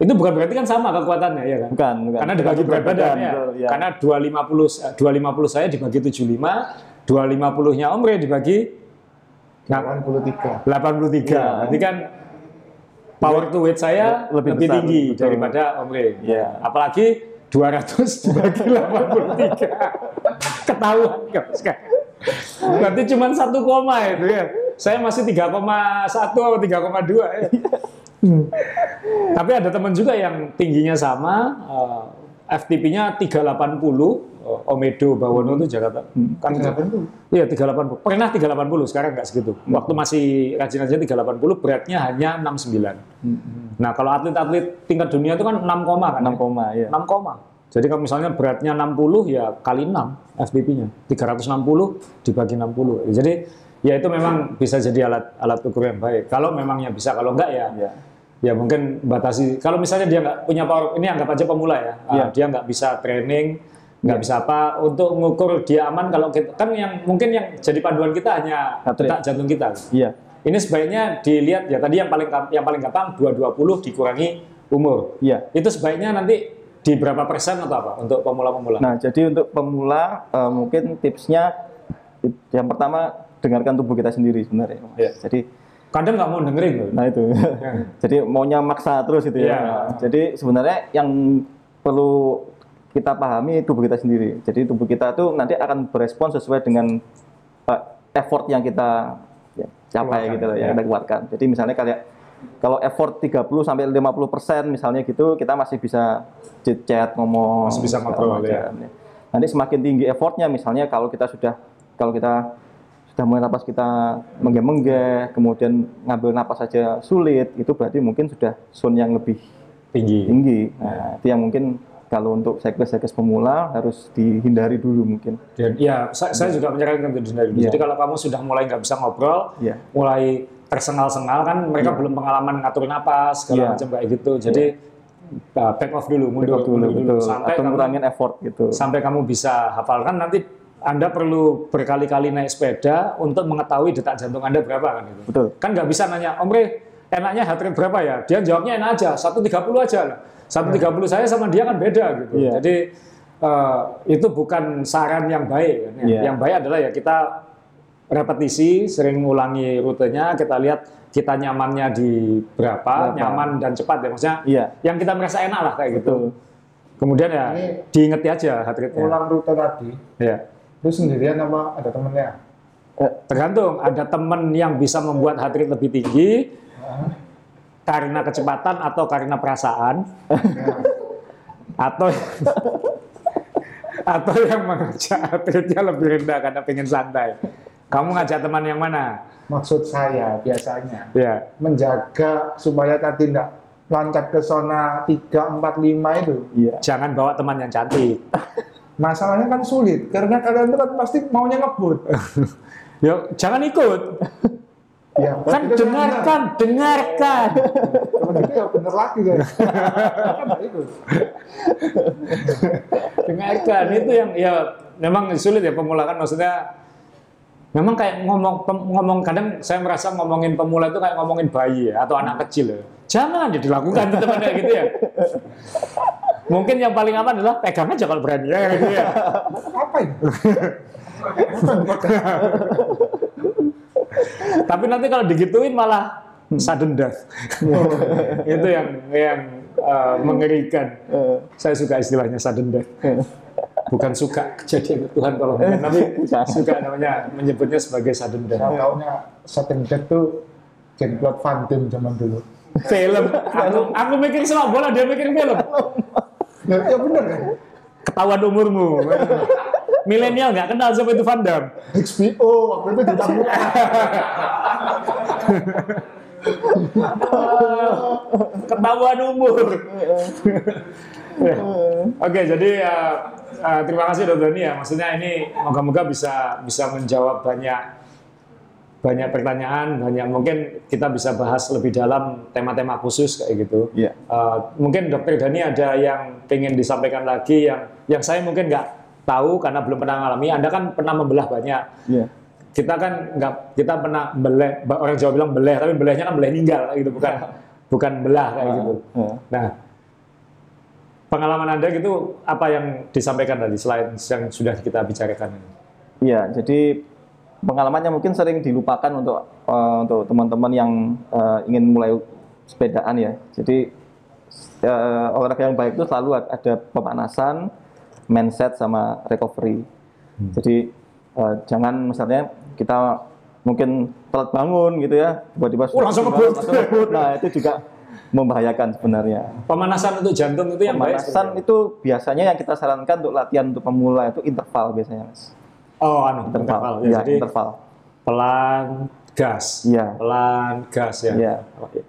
Speaker 3: Itu bukan berarti kan sama kekuatannya ya kan?
Speaker 2: Bukan, bukan.
Speaker 3: Karena dibagi berat badan ya.
Speaker 2: ya.
Speaker 3: Karena 250 eh, 250 saya dibagi 75, 250-nya Om Re dibagi nah,
Speaker 1: 83.
Speaker 3: 83.
Speaker 2: Ya.
Speaker 3: Berarti kan power to weight saya
Speaker 2: Lebih
Speaker 3: lebih,
Speaker 2: besar,
Speaker 3: tinggi
Speaker 2: betul.
Speaker 3: daripada Om Re.
Speaker 2: Ya.
Speaker 3: Apalagi 200 dibagi 83. Ketahuan kan sekarang. Berarti cuma satu koma itu ya. Saya masih 3,1 atau 3,2 ya. Hmm. Tapi ada teman juga yang tingginya sama, eh, FTP-nya 380 oh, Omedo Bawono itu Jakarta. Kan
Speaker 1: 380.
Speaker 3: Iya 380. Pernah 380 sekarang nggak segitu. Waktu masih rajin-rajin 380 beratnya hanya 69. Nah kalau atlet-atlet tingkat dunia itu kan 6 koma kan?
Speaker 2: 6 koma ya.
Speaker 3: 6 koma. Jadi kalau misalnya beratnya 60 ya kali 6 FTP-nya. 360 dibagi 60. Jadi ya itu memang bisa jadi alat alat ukur yang baik. Kalau memangnya bisa, kalau enggak ya
Speaker 2: Ya.
Speaker 3: ya mungkin batasi. Kalau misalnya dia nggak punya power, ini anggap aja pemula ya. Ah,
Speaker 2: Iya.
Speaker 3: dia nggak bisa training, nggak bisa apa untuk mengukur dia aman kalau kita kan yang mungkin yang jadi panduan kita hanya detak jantung kita.
Speaker 2: Iya.
Speaker 3: Ini sebaiknya dilihat ya tadi yang paling yang paling gampang 220 dikurangi umur.
Speaker 2: Iya.
Speaker 3: Itu sebaiknya nanti di berapa persen atau apa untuk pemula-pemula?
Speaker 2: Nah, jadi untuk pemula eh, mungkin tipsnya yang pertama dengarkan tubuh kita sendiri sebenarnya. Mas.
Speaker 3: Iya.
Speaker 2: Jadi
Speaker 3: Kadang nggak mau dengerin tuh.
Speaker 2: nah itu. jadi maunya maksa terus itu ya.
Speaker 3: Iya.
Speaker 2: Nah, jadi sebenarnya yang perlu kita pahami tubuh kita sendiri. Jadi tubuh kita tuh nanti akan berespon sesuai dengan eh, effort yang kita ya, capai
Speaker 3: Keluarkan,
Speaker 2: gitu loh,
Speaker 3: ya.
Speaker 2: yang kita keluarkan. Jadi misalnya kayak kalau effort 30 sampai 50 persen misalnya gitu, kita masih bisa chat ngomong,
Speaker 3: Masih bisa ngobrol, ya.
Speaker 2: macam, ya. Nanti semakin tinggi effortnya, misalnya kalau kita sudah kalau kita sudah mulai napas kita menggeh-menggeh, kemudian ngambil napas saja sulit, itu berarti mungkin sudah zone yang lebih
Speaker 3: Tinggi.
Speaker 2: tinggi. Nah, itu yang mungkin kalau untuk cyclist-cyclist pemula harus dihindari dulu mungkin.
Speaker 3: Dan ya, saya, saya juga menyarankan untuk dihindari dulu.
Speaker 2: Iya.
Speaker 3: Jadi kalau kamu sudah mulai nggak bisa ngobrol,
Speaker 2: Iya.
Speaker 3: mulai tersengal-sengal kan mereka belum pengalaman ngatur napas segala
Speaker 2: Iya.
Speaker 3: macam kayak gitu. Jadi uh, back off dulu, mundur,
Speaker 2: Dulu, dulu,
Speaker 3: mundur dulu,
Speaker 2: betul.
Speaker 3: sampai
Speaker 2: Atau
Speaker 3: kamu
Speaker 2: ngurangin effort gitu.
Speaker 3: sampai kamu bisa hafalkan nanti anda perlu berkali-kali naik sepeda untuk mengetahui detak jantung Anda berapa kan itu.
Speaker 2: Betul.
Speaker 3: Kan nggak bisa nanya, Om Re, enaknya heart rate berapa ya? Dia jawabnya enak aja, 130 aja lah. 130 saya sama dia kan beda gitu.
Speaker 2: Iya.
Speaker 3: Jadi eh, itu bukan saran yang baik. Kan, ya.
Speaker 2: Iya.
Speaker 3: Yang baik adalah ya kita repetisi, sering ulangi rutenya, kita lihat kita nyamannya di berapa,
Speaker 2: Berapa.
Speaker 3: nyaman dan cepat ya maksudnya.
Speaker 2: Iya.
Speaker 3: Yang kita merasa enak lah kayak gitu.
Speaker 2: Betul.
Speaker 3: Kemudian ya
Speaker 1: Ini-
Speaker 3: diingeti aja heart rate-nya.
Speaker 1: Ulang rute tadi,
Speaker 3: Ya.
Speaker 1: lu sendirian apa ada temennya?
Speaker 3: Tergantung, ada teman yang bisa membuat heart rate lebih tinggi karena kecepatan atau karena perasaan, atau atau yang mengajak heart rate-nya lebih rendah karena pengen santai. Kamu ngajak teman yang mana?
Speaker 1: Maksud saya biasanya
Speaker 3: Ya,
Speaker 1: menjaga supaya tadi tidak loncat ke zona 3, 4, 5 itu.
Speaker 2: Iya.
Speaker 3: jangan bawa teman yang cantik.
Speaker 1: Masalahnya kan sulit karena kalian itu kan pasti maunya ngebut.
Speaker 3: Yuk, jangan ikut.
Speaker 1: ya,
Speaker 3: Kan dengarkan, dengarkan.
Speaker 1: benar. Gitu ya bener lagi kan. Kan
Speaker 3: dengarkan itu yang ya memang sulit ya pemula kan maksudnya memang kayak ngomong pem- ngomong kadang saya merasa ngomongin pemula itu kayak ngomongin bayi ya atau anak kecil ya. jangan ya dilakukan tetap kayak gitu ya. Mungkin yang paling aman adalah pegang aja kalau berani ya kayak gitu ya.
Speaker 1: Apa
Speaker 3: tapi nanti kalau digituin malah sudden death. Itu yang yang uh, mengerikan.
Speaker 2: Eh,
Speaker 3: saya suka istilahnya sudden death bukan suka kejadian Tuhan kalau mungkin tapi
Speaker 2: Jangan.
Speaker 3: suka namanya menyebutnya sebagai sudden death
Speaker 1: Saya taunya Sudden Death tuh Jean-Claude Van Damme zaman dulu.
Speaker 3: film aku aku mikir sepak bola dia mikir film
Speaker 1: Ya, ya bener kan?
Speaker 3: ketahuan umurmu milenial nggak kenal siapa itu Van Damme
Speaker 1: HBO waktu itu ditanggung.
Speaker 3: ketahuan umur Ya. oke jadi ya eh, terima kasih dokter Dani ya maksudnya ini moga-moga bisa bisa menjawab banyak banyak pertanyaan banyak mungkin kita bisa bahas lebih dalam tema-tema khusus kayak gitu
Speaker 2: Iya.
Speaker 3: Eh, mungkin dokter Dani ada yang pengen disampaikan lagi yang yang saya mungkin nggak tahu karena belum pernah mengalami anda kan pernah membelah banyak
Speaker 2: Iya.
Speaker 3: Kita kan nggak kita pernah beleh orang Jawa bilang beleh tapi belehnya kan beleh ninggal gitu bukan bukan belah kayak gitu nah pengalaman anda gitu apa yang disampaikan tadi selain yang sudah kita bicarakan ini
Speaker 2: Iya, jadi pengalamannya mungkin sering dilupakan untuk eh, untuk teman-teman yang eh, ingin mulai sepedaan ya. Jadi eh, olahraga yang baik itu selalu ada pemanasan, mindset sama recovery. Jadi eh, jangan misalnya kita mungkin telat bangun gitu ya, tiba-tiba
Speaker 3: Oh, langsung ngebut.
Speaker 2: Nah itu juga membahayakan sebenarnya.
Speaker 3: Pemanasan untuk jantung itu yang baik.
Speaker 2: Pemanasan
Speaker 3: seperti
Speaker 2: itu biasanya yang kita sarankan untuk latihan untuk pemula itu interval biasanya, Mas.
Speaker 3: Oh, anu, interval.
Speaker 2: Interval.
Speaker 3: Ya,
Speaker 2: Iya,
Speaker 3: jadi
Speaker 2: interval.
Speaker 3: pelan gas.
Speaker 2: Iya.
Speaker 3: Pelan gas ya.
Speaker 2: Iya.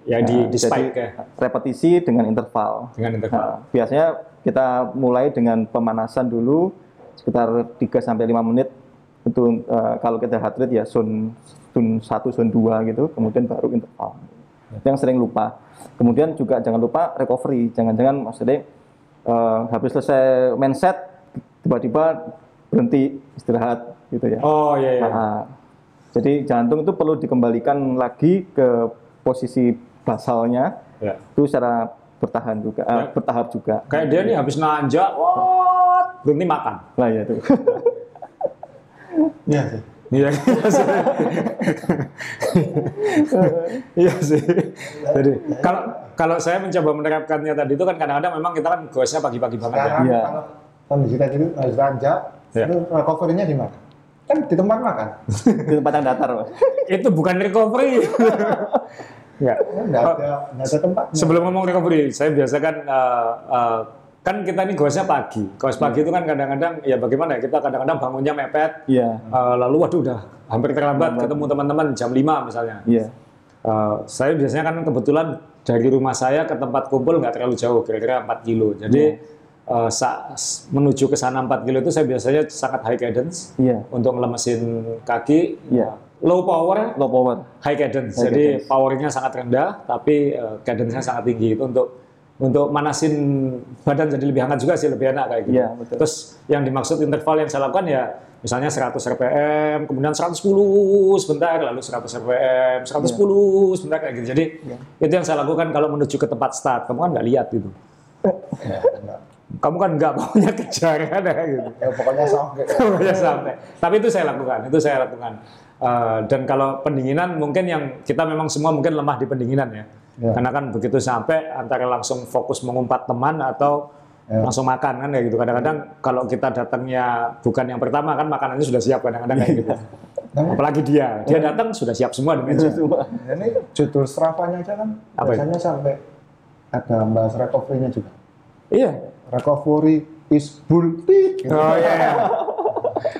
Speaker 3: Ya di
Speaker 2: Nah,
Speaker 3: di spike
Speaker 2: jadi,
Speaker 3: ya
Speaker 2: repetisi dengan interval.
Speaker 3: dengan interval.
Speaker 2: Nah, biasanya kita mulai dengan pemanasan dulu sekitar 3 sampai 5 menit untuk eh, kalau kita heart rate ya zone zone 1 zone 2 gitu, kemudian baru interval. Yang sering lupa. Kemudian juga jangan lupa recovery. Jangan-jangan maksudnya eh, habis selesai main set tiba-tiba berhenti istirahat gitu ya.
Speaker 3: Oh iya iya.
Speaker 2: Nah, jadi jantung itu perlu dikembalikan lagi ke posisi basalnya
Speaker 3: Ya.
Speaker 2: itu secara bertahan juga, eh,
Speaker 3: Ya.
Speaker 2: bertahap juga.
Speaker 3: Kayak dia nih habis nanjak, what? berhenti makan.
Speaker 2: Lah ya itu.
Speaker 1: Iya sih.
Speaker 3: Iya sih. Iya sih. Jadi kalau kalau saya mencoba menerapkannya tadi itu kan kadang-kadang memang kita kan goesnya pagi-pagi banget ya.
Speaker 1: Sekarang
Speaker 2: Iya.
Speaker 1: kalau kondisi tadi itu harus tanjak,
Speaker 3: Iya.
Speaker 1: itu recovery-nya di mana? Kan di tempat makan.
Speaker 2: di tempat yang datar.
Speaker 3: Itu bukan recovery. Enggak.
Speaker 1: Nggak ada, nggak ada tempatnya.
Speaker 3: Sebelum ngomong recovery, saya biasa kan eh, eh, kan kita ini goesnya pagi. Goes pagi itu kan kadang-kadang ya bagaimana ya kita kadang-kadang bangunnya mepet.
Speaker 2: Iya.
Speaker 3: eh, lalu waduh udah hampir terlambat ketemu teman-teman jam 5 misalnya.
Speaker 2: Iya.
Speaker 3: Eh, saya biasanya kan kebetulan dari rumah saya ke tempat kumpul nggak terlalu jauh, kira-kira 4 kilo. Jadi eh, sa- s- menuju ke sana 4 kilo itu saya biasanya sangat high cadence
Speaker 2: Iya.
Speaker 3: untuk ngelemesin kaki.
Speaker 2: Iya.
Speaker 3: Low power,
Speaker 2: Low power.
Speaker 3: high cadence.
Speaker 2: High
Speaker 3: Jadi powernya sangat rendah, tapi eh, cadence-nya sangat tinggi. Itu untuk untuk manasin badan jadi lebih hangat juga sih, lebih enak kayak gitu.
Speaker 2: Iya, betul.
Speaker 3: Terus yang dimaksud interval yang saya lakukan ya misalnya 100 rpm, kemudian 110 sebentar, lalu 100 rpm, 110 sebentar kayak gitu. Jadi
Speaker 2: Iya.
Speaker 3: itu yang saya lakukan kalau menuju ke tempat start. Kamu kan nggak lihat gitu.
Speaker 1: Ya, enggak.
Speaker 3: Kamu kan nggak maunya kejar kan ya gitu.
Speaker 1: Ya, pokoknya sampai.
Speaker 3: Pokoknya sampai. Tapi itu saya lakukan, itu saya lakukan. Eh, dan kalau pendinginan mungkin yang kita memang semua mungkin lemah di pendinginan ya.
Speaker 1: Ya.
Speaker 3: Karena kan begitu sampai antara langsung fokus mengumpat teman atau
Speaker 1: Ya.
Speaker 3: langsung makan kan kayak gitu. Kadang-kadang kalau kita datangnya bukan yang pertama kan makanannya sudah siap kadang-kadang kayak gitu.
Speaker 1: Nah,
Speaker 3: Apalagi dia, dia datang sudah siap semua di meja.
Speaker 2: Semua.
Speaker 1: ini judul strafanya aja kan
Speaker 3: Apa itu?
Speaker 1: biasanya sampai ada bahas recovery-nya juga.
Speaker 3: Iya.
Speaker 1: Recovery is bullshit. Gitu.
Speaker 3: Oh iya. iya.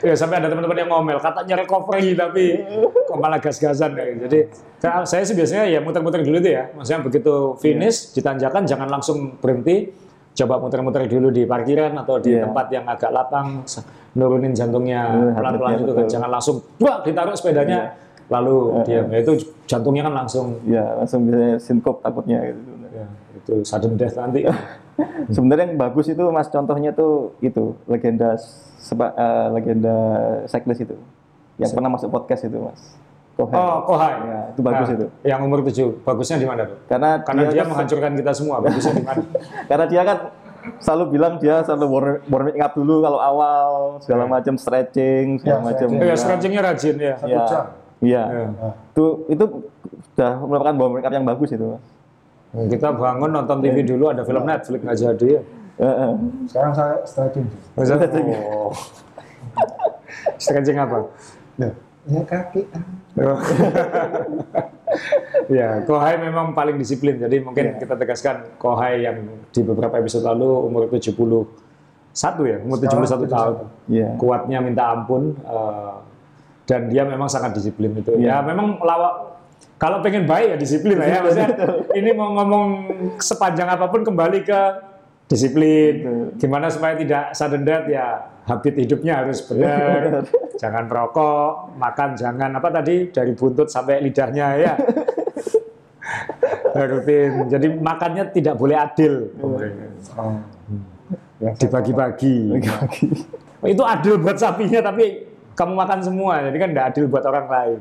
Speaker 3: Ya sampai ada teman-teman yang ngomel katanya recovery tapi kok malah gas-gasan kayak gitu. Jadi saya saya sih biasanya ya muter-muter dulu tuh ya. Maksudnya begitu finish ditanjakan jangan langsung berhenti. Coba muter-muter dulu di parkiran atau di
Speaker 2: Iya.
Speaker 3: tempat yang agak lapang nurunin jantungnya
Speaker 2: Iya,
Speaker 3: pelan-pelan
Speaker 2: heartbeat-nya
Speaker 3: itu kan. Jangan langsung wah ditaruh sepedanya lalu diam. Ya, itu jantungnya kan langsung
Speaker 2: Ya, langsung bisa sinkop takutnya gitu. sebenarnya.
Speaker 3: ya, itu sudden death nanti.
Speaker 2: Sebenarnya yang bagus itu Mas contohnya tuh itu legenda seba, eh, legenda cyclist itu. Yang pernah masuk podcast itu, Mas. Kohai.
Speaker 3: Oh, Kohai.
Speaker 2: Ya, itu bagus
Speaker 3: Nah,
Speaker 2: itu.
Speaker 3: Yang umur 7. Bagusnya di mana tuh?
Speaker 2: Karena,
Speaker 3: Karena dia,
Speaker 2: kan-
Speaker 3: menghancurkan kita semua. Bagusnya di mana?
Speaker 2: karena dia kan selalu bilang dia selalu warm- warming up dulu kalau awal segala macam stretching segala
Speaker 1: Ya,
Speaker 2: macam.
Speaker 1: stretching.
Speaker 3: Oh ya,
Speaker 2: Ya.
Speaker 3: stretchingnya rajin ya.
Speaker 1: Satu
Speaker 2: Iya.
Speaker 1: jam.
Speaker 2: Iya.
Speaker 3: Ya.
Speaker 2: Itu itu sudah merupakan warming up yang bagus itu.
Speaker 3: Kita bangun nonton TV dulu ada film Netflix nggak jadi ya.
Speaker 2: Heeh.
Speaker 1: Sekarang saya stretching.
Speaker 3: Oh. Stretching apa?
Speaker 1: Ya, ya kaki.
Speaker 3: ya, Kohai memang paling disiplin. Jadi mungkin kita tegaskan Kohai yang di beberapa episode lalu umur 71 ya, umur 71 tahun.
Speaker 2: Iya.
Speaker 3: Kuatnya minta ampun eh, dan dia memang sangat disiplin itu. Ya memang lawak kalau pengen baik ya disiplin lah ya. Maksudnya ini mau ngomong sepanjang apa pun kembali ke disiplin. Gimana supaya tidak sudden death ya habit hidupnya harus benar. jangan perokok, makan jangan apa tadi dari buntut sampai lidahnya ya. rutin. Jadi makannya tidak boleh adil.
Speaker 1: Oh. Ya,
Speaker 3: Dibagi-bagi. Oh, itu adil buat sapinya tapi kamu makan semua. Jadi kan tidak adil buat orang lain.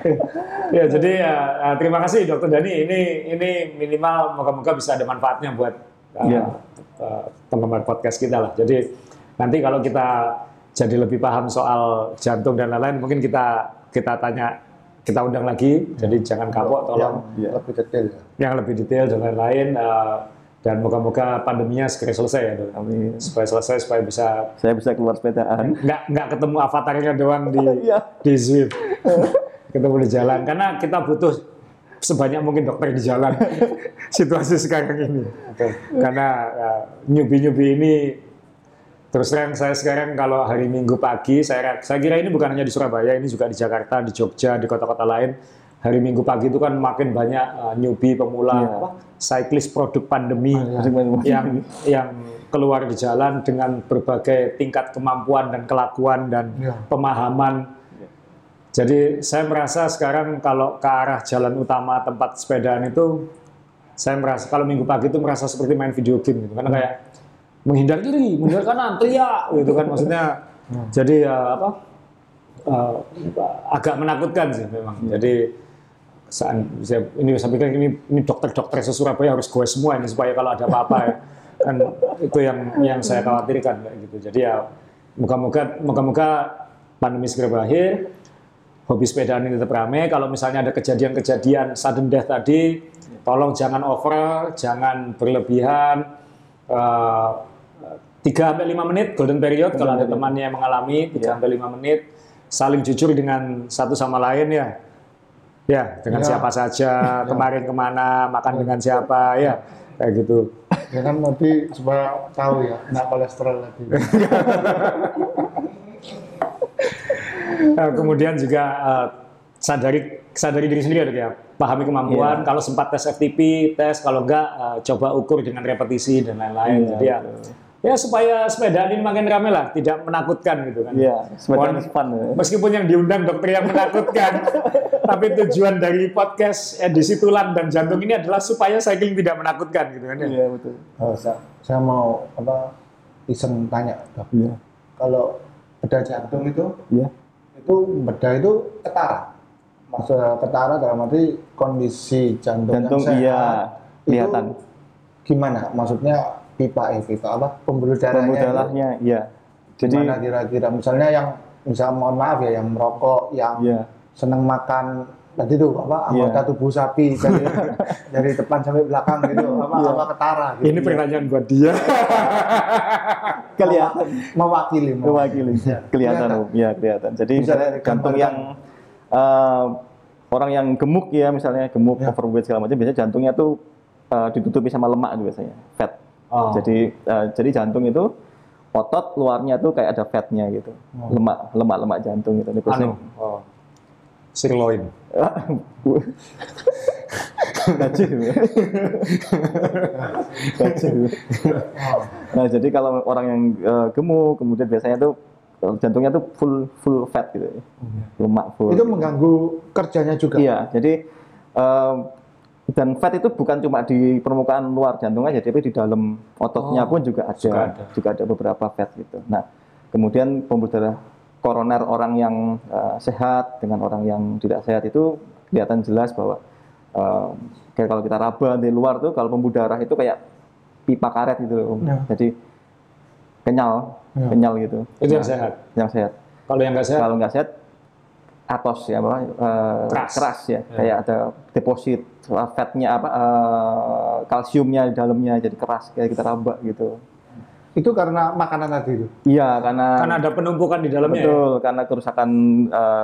Speaker 3: ya jadi ya, eh, terima kasih Dokter Dani. Ini ini minimal moga-moga bisa ada manfaatnya buat eh,
Speaker 2: Iya.
Speaker 3: eh, penggemar podcast kita lah. Jadi nanti kalau kita jadi lebih paham soal jantung dan lain-lain, mungkin kita kita tanya kita undang lagi. Jadi jangan kapok,
Speaker 1: yang
Speaker 3: tolong
Speaker 2: Iya.
Speaker 1: lebih detail ya.
Speaker 3: yang lebih detail dan lain-lain. eh, dan moga-moga pandeminya segera selesai ya, Dok.
Speaker 2: Amin.
Speaker 3: Supaya selesai, supaya bisa
Speaker 2: Saya bisa keluar sepedaan.
Speaker 3: nggak nggak ketemu avatarnya doang di
Speaker 2: Iya.
Speaker 3: di Zwift ketemu di jalan karena kita butuh sebanyak mungkin dokter di jalan situasi sekarang ini. Karena uh, nyubi-nyubi ini terus terang saya sekarang kalau hari Minggu pagi saya saya kira ini bukan hanya di Surabaya, ini juga di Jakarta, di Jogja, di kota-kota lain. Hari Minggu pagi itu kan makin banyak uh, newbie pemula apa, cyclist produk pandemi
Speaker 2: iya.
Speaker 3: yang yang keluar di jalan dengan berbagai tingkat kemampuan dan kelakuan dan
Speaker 1: Iya.
Speaker 3: pemahaman. Jadi saya merasa sekarang kalau ke arah jalan utama tempat sepedaan itu saya merasa kalau minggu pagi itu merasa seperti main video game gitu karena kayak menghindar kiri, menghindar kanan, teriak gitu kan maksudnya. Jadi ya apa eh, agak menakutkan sih memang. Jadi saat saya, ini saya pikir ini ini dokter-dokter Surabaya harus gue semua ini supaya kalau ada apa-apa ya kan itu yang yang saya khawatirkan gitu. Jadi ya moga-moga moga-moga pandemi segera berakhir, hobi sepedaan ini tetap ramai. Kalau misalnya ada kejadian-kejadian sudden death tadi, tolong jangan over, jangan berlebihan. Eh, 3 sampai 5 menit golden period kalau ada temannya yang mengalami 3 sampai 5 menit saling jujur dengan satu sama lain ya. Ya, dengan
Speaker 1: Ya.
Speaker 3: siapa saja, kemarin ke mana, makan dengan siapa, ya, kayak gitu.
Speaker 1: Ya kan nanti supaya tahu ya, nggak kolesterol lagi.
Speaker 3: Eh, kemudian juga eh, sadari sadari diri sendiri ya, dok ya. pahami kemampuan. Kalau sempat tes FTP, tes. Kalau enggak, eh, coba ukur dengan repetisi dan lain-lain.
Speaker 2: Iya,
Speaker 3: Jadi ya, ya supaya sepedaan ini makin ramai lah, tidak menakutkan gitu kan.
Speaker 2: Iya, sepedaan
Speaker 3: Mohon-
Speaker 2: fun. ya.
Speaker 3: Meskipun yang diundang dokter yang menakutkan, tapi tujuan dari podcast edisi tulang dan jantung ini adalah supaya cycling tidak menakutkan gitu kan ya.
Speaker 2: Iya, betul.
Speaker 1: Oh, saya, saya mau apa iseng tanya, Dok.
Speaker 2: Iya.
Speaker 1: kalau bedah jantung itu
Speaker 2: Iya.
Speaker 1: Itu bedah itu ketara. Maksud ketara dalam arti kondisi jantung,
Speaker 2: Jantung,
Speaker 1: yang sehat.
Speaker 2: iya,
Speaker 1: itu
Speaker 2: kelihatan.
Speaker 1: Gimana? Maksudnya pipa eh pipa apa? Pembuluh darahnya.
Speaker 2: Pembuluh
Speaker 1: itu
Speaker 2: darahnya, iya. Jadi,
Speaker 1: gimana kira-kira? Misalnya yang misal mohon maaf ya, yang merokok, yang
Speaker 2: iya.
Speaker 1: seneng makan tadi itu apa
Speaker 2: Iya.
Speaker 1: anggota tubuh sapi dari dari depan sampai belakang gitu apa
Speaker 2: Iya.
Speaker 1: apa ketara gitu.
Speaker 3: Ini pertanyaan buat dia.
Speaker 2: kelihatan.
Speaker 1: mewakili
Speaker 2: mewakili
Speaker 1: Iya.
Speaker 2: kelihatan
Speaker 1: Kelihatan.
Speaker 2: Om. ya kelihatan jadi misalnya jantung yang eh, orang yang gemuk ya misalnya gemuk
Speaker 1: Ya.
Speaker 2: overweight segala macam biasanya jantungnya tuh eh, ditutupi sama lemak tuh biasanya fat
Speaker 3: Oh.
Speaker 2: jadi eh, jadi jantung itu otot luarnya tuh kayak ada fatnya gitu
Speaker 1: Oh.
Speaker 2: lemak lemak lemak jantung gitu ini biasanya
Speaker 3: Anu, oh. Sirloin.
Speaker 2: Nah, jadi kalau orang yang eh, gemuk, kemudian biasanya tuh eh, jantungnya tuh full full fat gitu, lemak full.
Speaker 1: itu mengganggu kerjanya juga
Speaker 2: Iya, jadi eh, dan fat itu bukan cuma di permukaan luar jantung aja, tapi di dalam ototnya
Speaker 3: Oh,
Speaker 2: pun juga ada,
Speaker 3: juga ada.
Speaker 2: juga ada beberapa fat gitu. Nah, kemudian pembuluh darah koroner orang yang eh, sehat dengan orang yang tidak sehat itu kelihatan jelas bahwa eh, kayak kalau kita raba di luar tuh kalau pembuluh darah itu kayak pipa karet gitu loh, Om.
Speaker 1: Ya.
Speaker 2: Jadi kenyal,
Speaker 1: Ya.
Speaker 2: kenyal gitu.
Speaker 3: Itu yang sehat.
Speaker 2: Yang sehat
Speaker 3: Kalau yang nggak sehat,
Speaker 2: kalau nggak sehat atos ya apa eh,
Speaker 3: Keras.
Speaker 2: ya kayak ada deposit fatnya apa eh, kalsiumnya di dalamnya jadi keras kayak kita raba gitu
Speaker 1: itu karena makanan tadi itu
Speaker 2: iya karena
Speaker 3: kan ada penumpukan di dalamnya. ya?
Speaker 2: betul karena kerusakan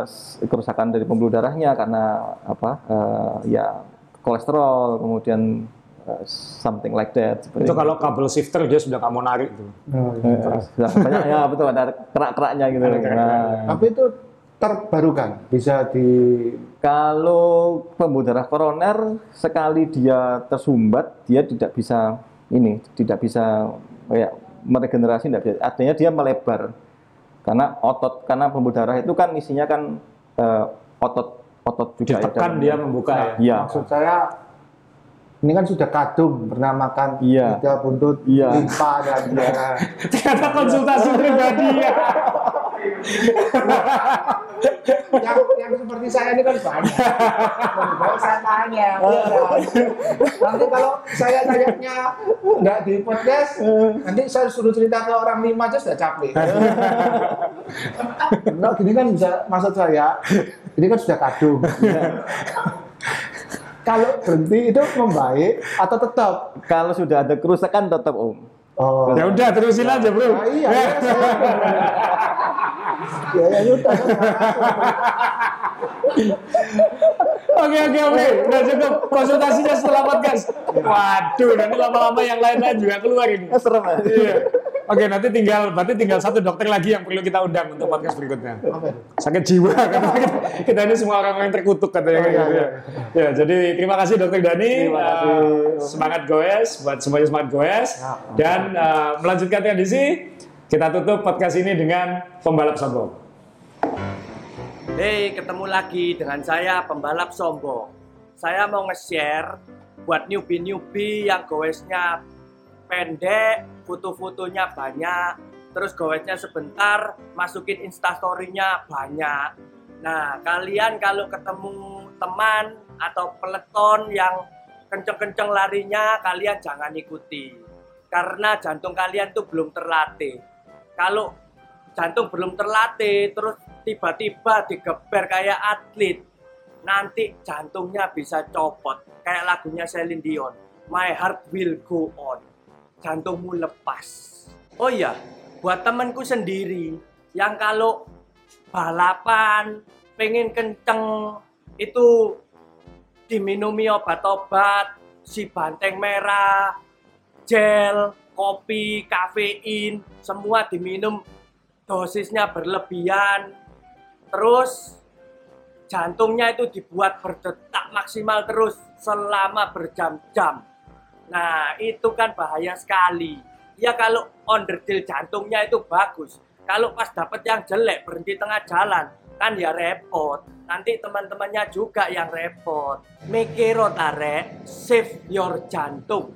Speaker 2: s- kerusakan dari pembuluh darahnya karena apa eh, ya kolesterol kemudian eh, something like that seperti
Speaker 3: Itu kalau kabel shifter dia sudah nggak mau narik tuh.
Speaker 2: Eh, eh, sudah banyak ya betul ada kerak-keraknya gitu
Speaker 3: Ada kerak-keraknya.
Speaker 2: Nah,
Speaker 1: tapi itu terbarukan bisa di
Speaker 2: Kalau pembuluh darah koroner sekali dia tersumbat, dia tidak bisa ini, tidak bisa kayak meregenerasi, tidak bisa. Artinya dia melebar karena otot, karena pembuluh darah itu kan isinya kan eh, otot, otot juga. ya
Speaker 3: Ditekan
Speaker 2: dalamnya.
Speaker 3: dia membuka ya.
Speaker 2: Iya.
Speaker 1: maksud saya ini kan sudah kadung pernah makan
Speaker 2: Iya.
Speaker 1: tiga buntut
Speaker 2: Iya.
Speaker 1: limpa dan darah.
Speaker 3: Ternyata konsultasi pribadi ya.
Speaker 1: yang yang seperti saya ini kan banyak. Kalau saya tanya, nanti kalau saya tanyanya nggak di podcast, nanti saya suruh cerita ke orang lima aja sudah capek. Nah, gini kan bisa maksud saya, ini kan sudah kadung. kalau berhenti itu membaik atau tetap?
Speaker 2: Kalau sudah ada kerusakan tetap om.
Speaker 1: Oh,
Speaker 3: Ya udah terusin aja bro.
Speaker 1: Nah, iya, iya, saya- ya, ya, udah.
Speaker 3: Oke oke oke, udah cukup konsultasinya setelah podcast. Waduh, nanti lama-lama yang lain-lain juga keluar ini.
Speaker 2: Serem ya.
Speaker 3: Iya. Oke, nanti tinggal berarti tinggal satu dokter lagi yang perlu kita undang untuk podcast berikutnya.
Speaker 1: Apa itu?
Speaker 3: Sakit jiwa karena kita, kita ini semua orang-orang terkutuk katanya
Speaker 1: Oh, iya,
Speaker 3: gitu ya. Ya, jadi terima kasih Dokter Dani.
Speaker 2: Terima kasih.
Speaker 3: Eh, semangat goes buat semuanya semangat goes dan eh, melanjutkan tradisi kita tutup podcast ini dengan pembalap sombong.
Speaker 4: Hei, ketemu lagi dengan saya pembalap sombong. Saya mau nge-share buat newbie-newbie yang goesnya pendek, foto-fotonya banyak, terus goesnya sebentar, masukin instastory-nya banyak. Nah, kalian kalau ketemu teman atau peleton yang kenceng-kenceng larinya, kalian jangan ikuti. Karena jantung kalian tuh belum terlatih. Kalau jantung belum terlatih, terus tiba-tiba digeber kayak atlet, nanti jantungnya bisa copot. Kayak lagunya Celine Dion, My Heart Will Go On. Jantungmu lepas. Oh iya, buat temanku sendiri, yang kalau balapan, pengen kenceng, itu diminumi obat-obat, si banteng merah, gel, kopi, kafein, semua diminum dosisnya berlebihan. Terus jantungnya itu dibuat berdetak maksimal terus selama berjam-jam. Nah, itu kan bahaya sekali. Ya kalau onderdil jantungnya itu bagus. Kalau pas dapet yang jelek berhenti tengah jalan, kan ya repot. Nanti teman-temannya juga yang repot. Mikiro tarik, save your jantung.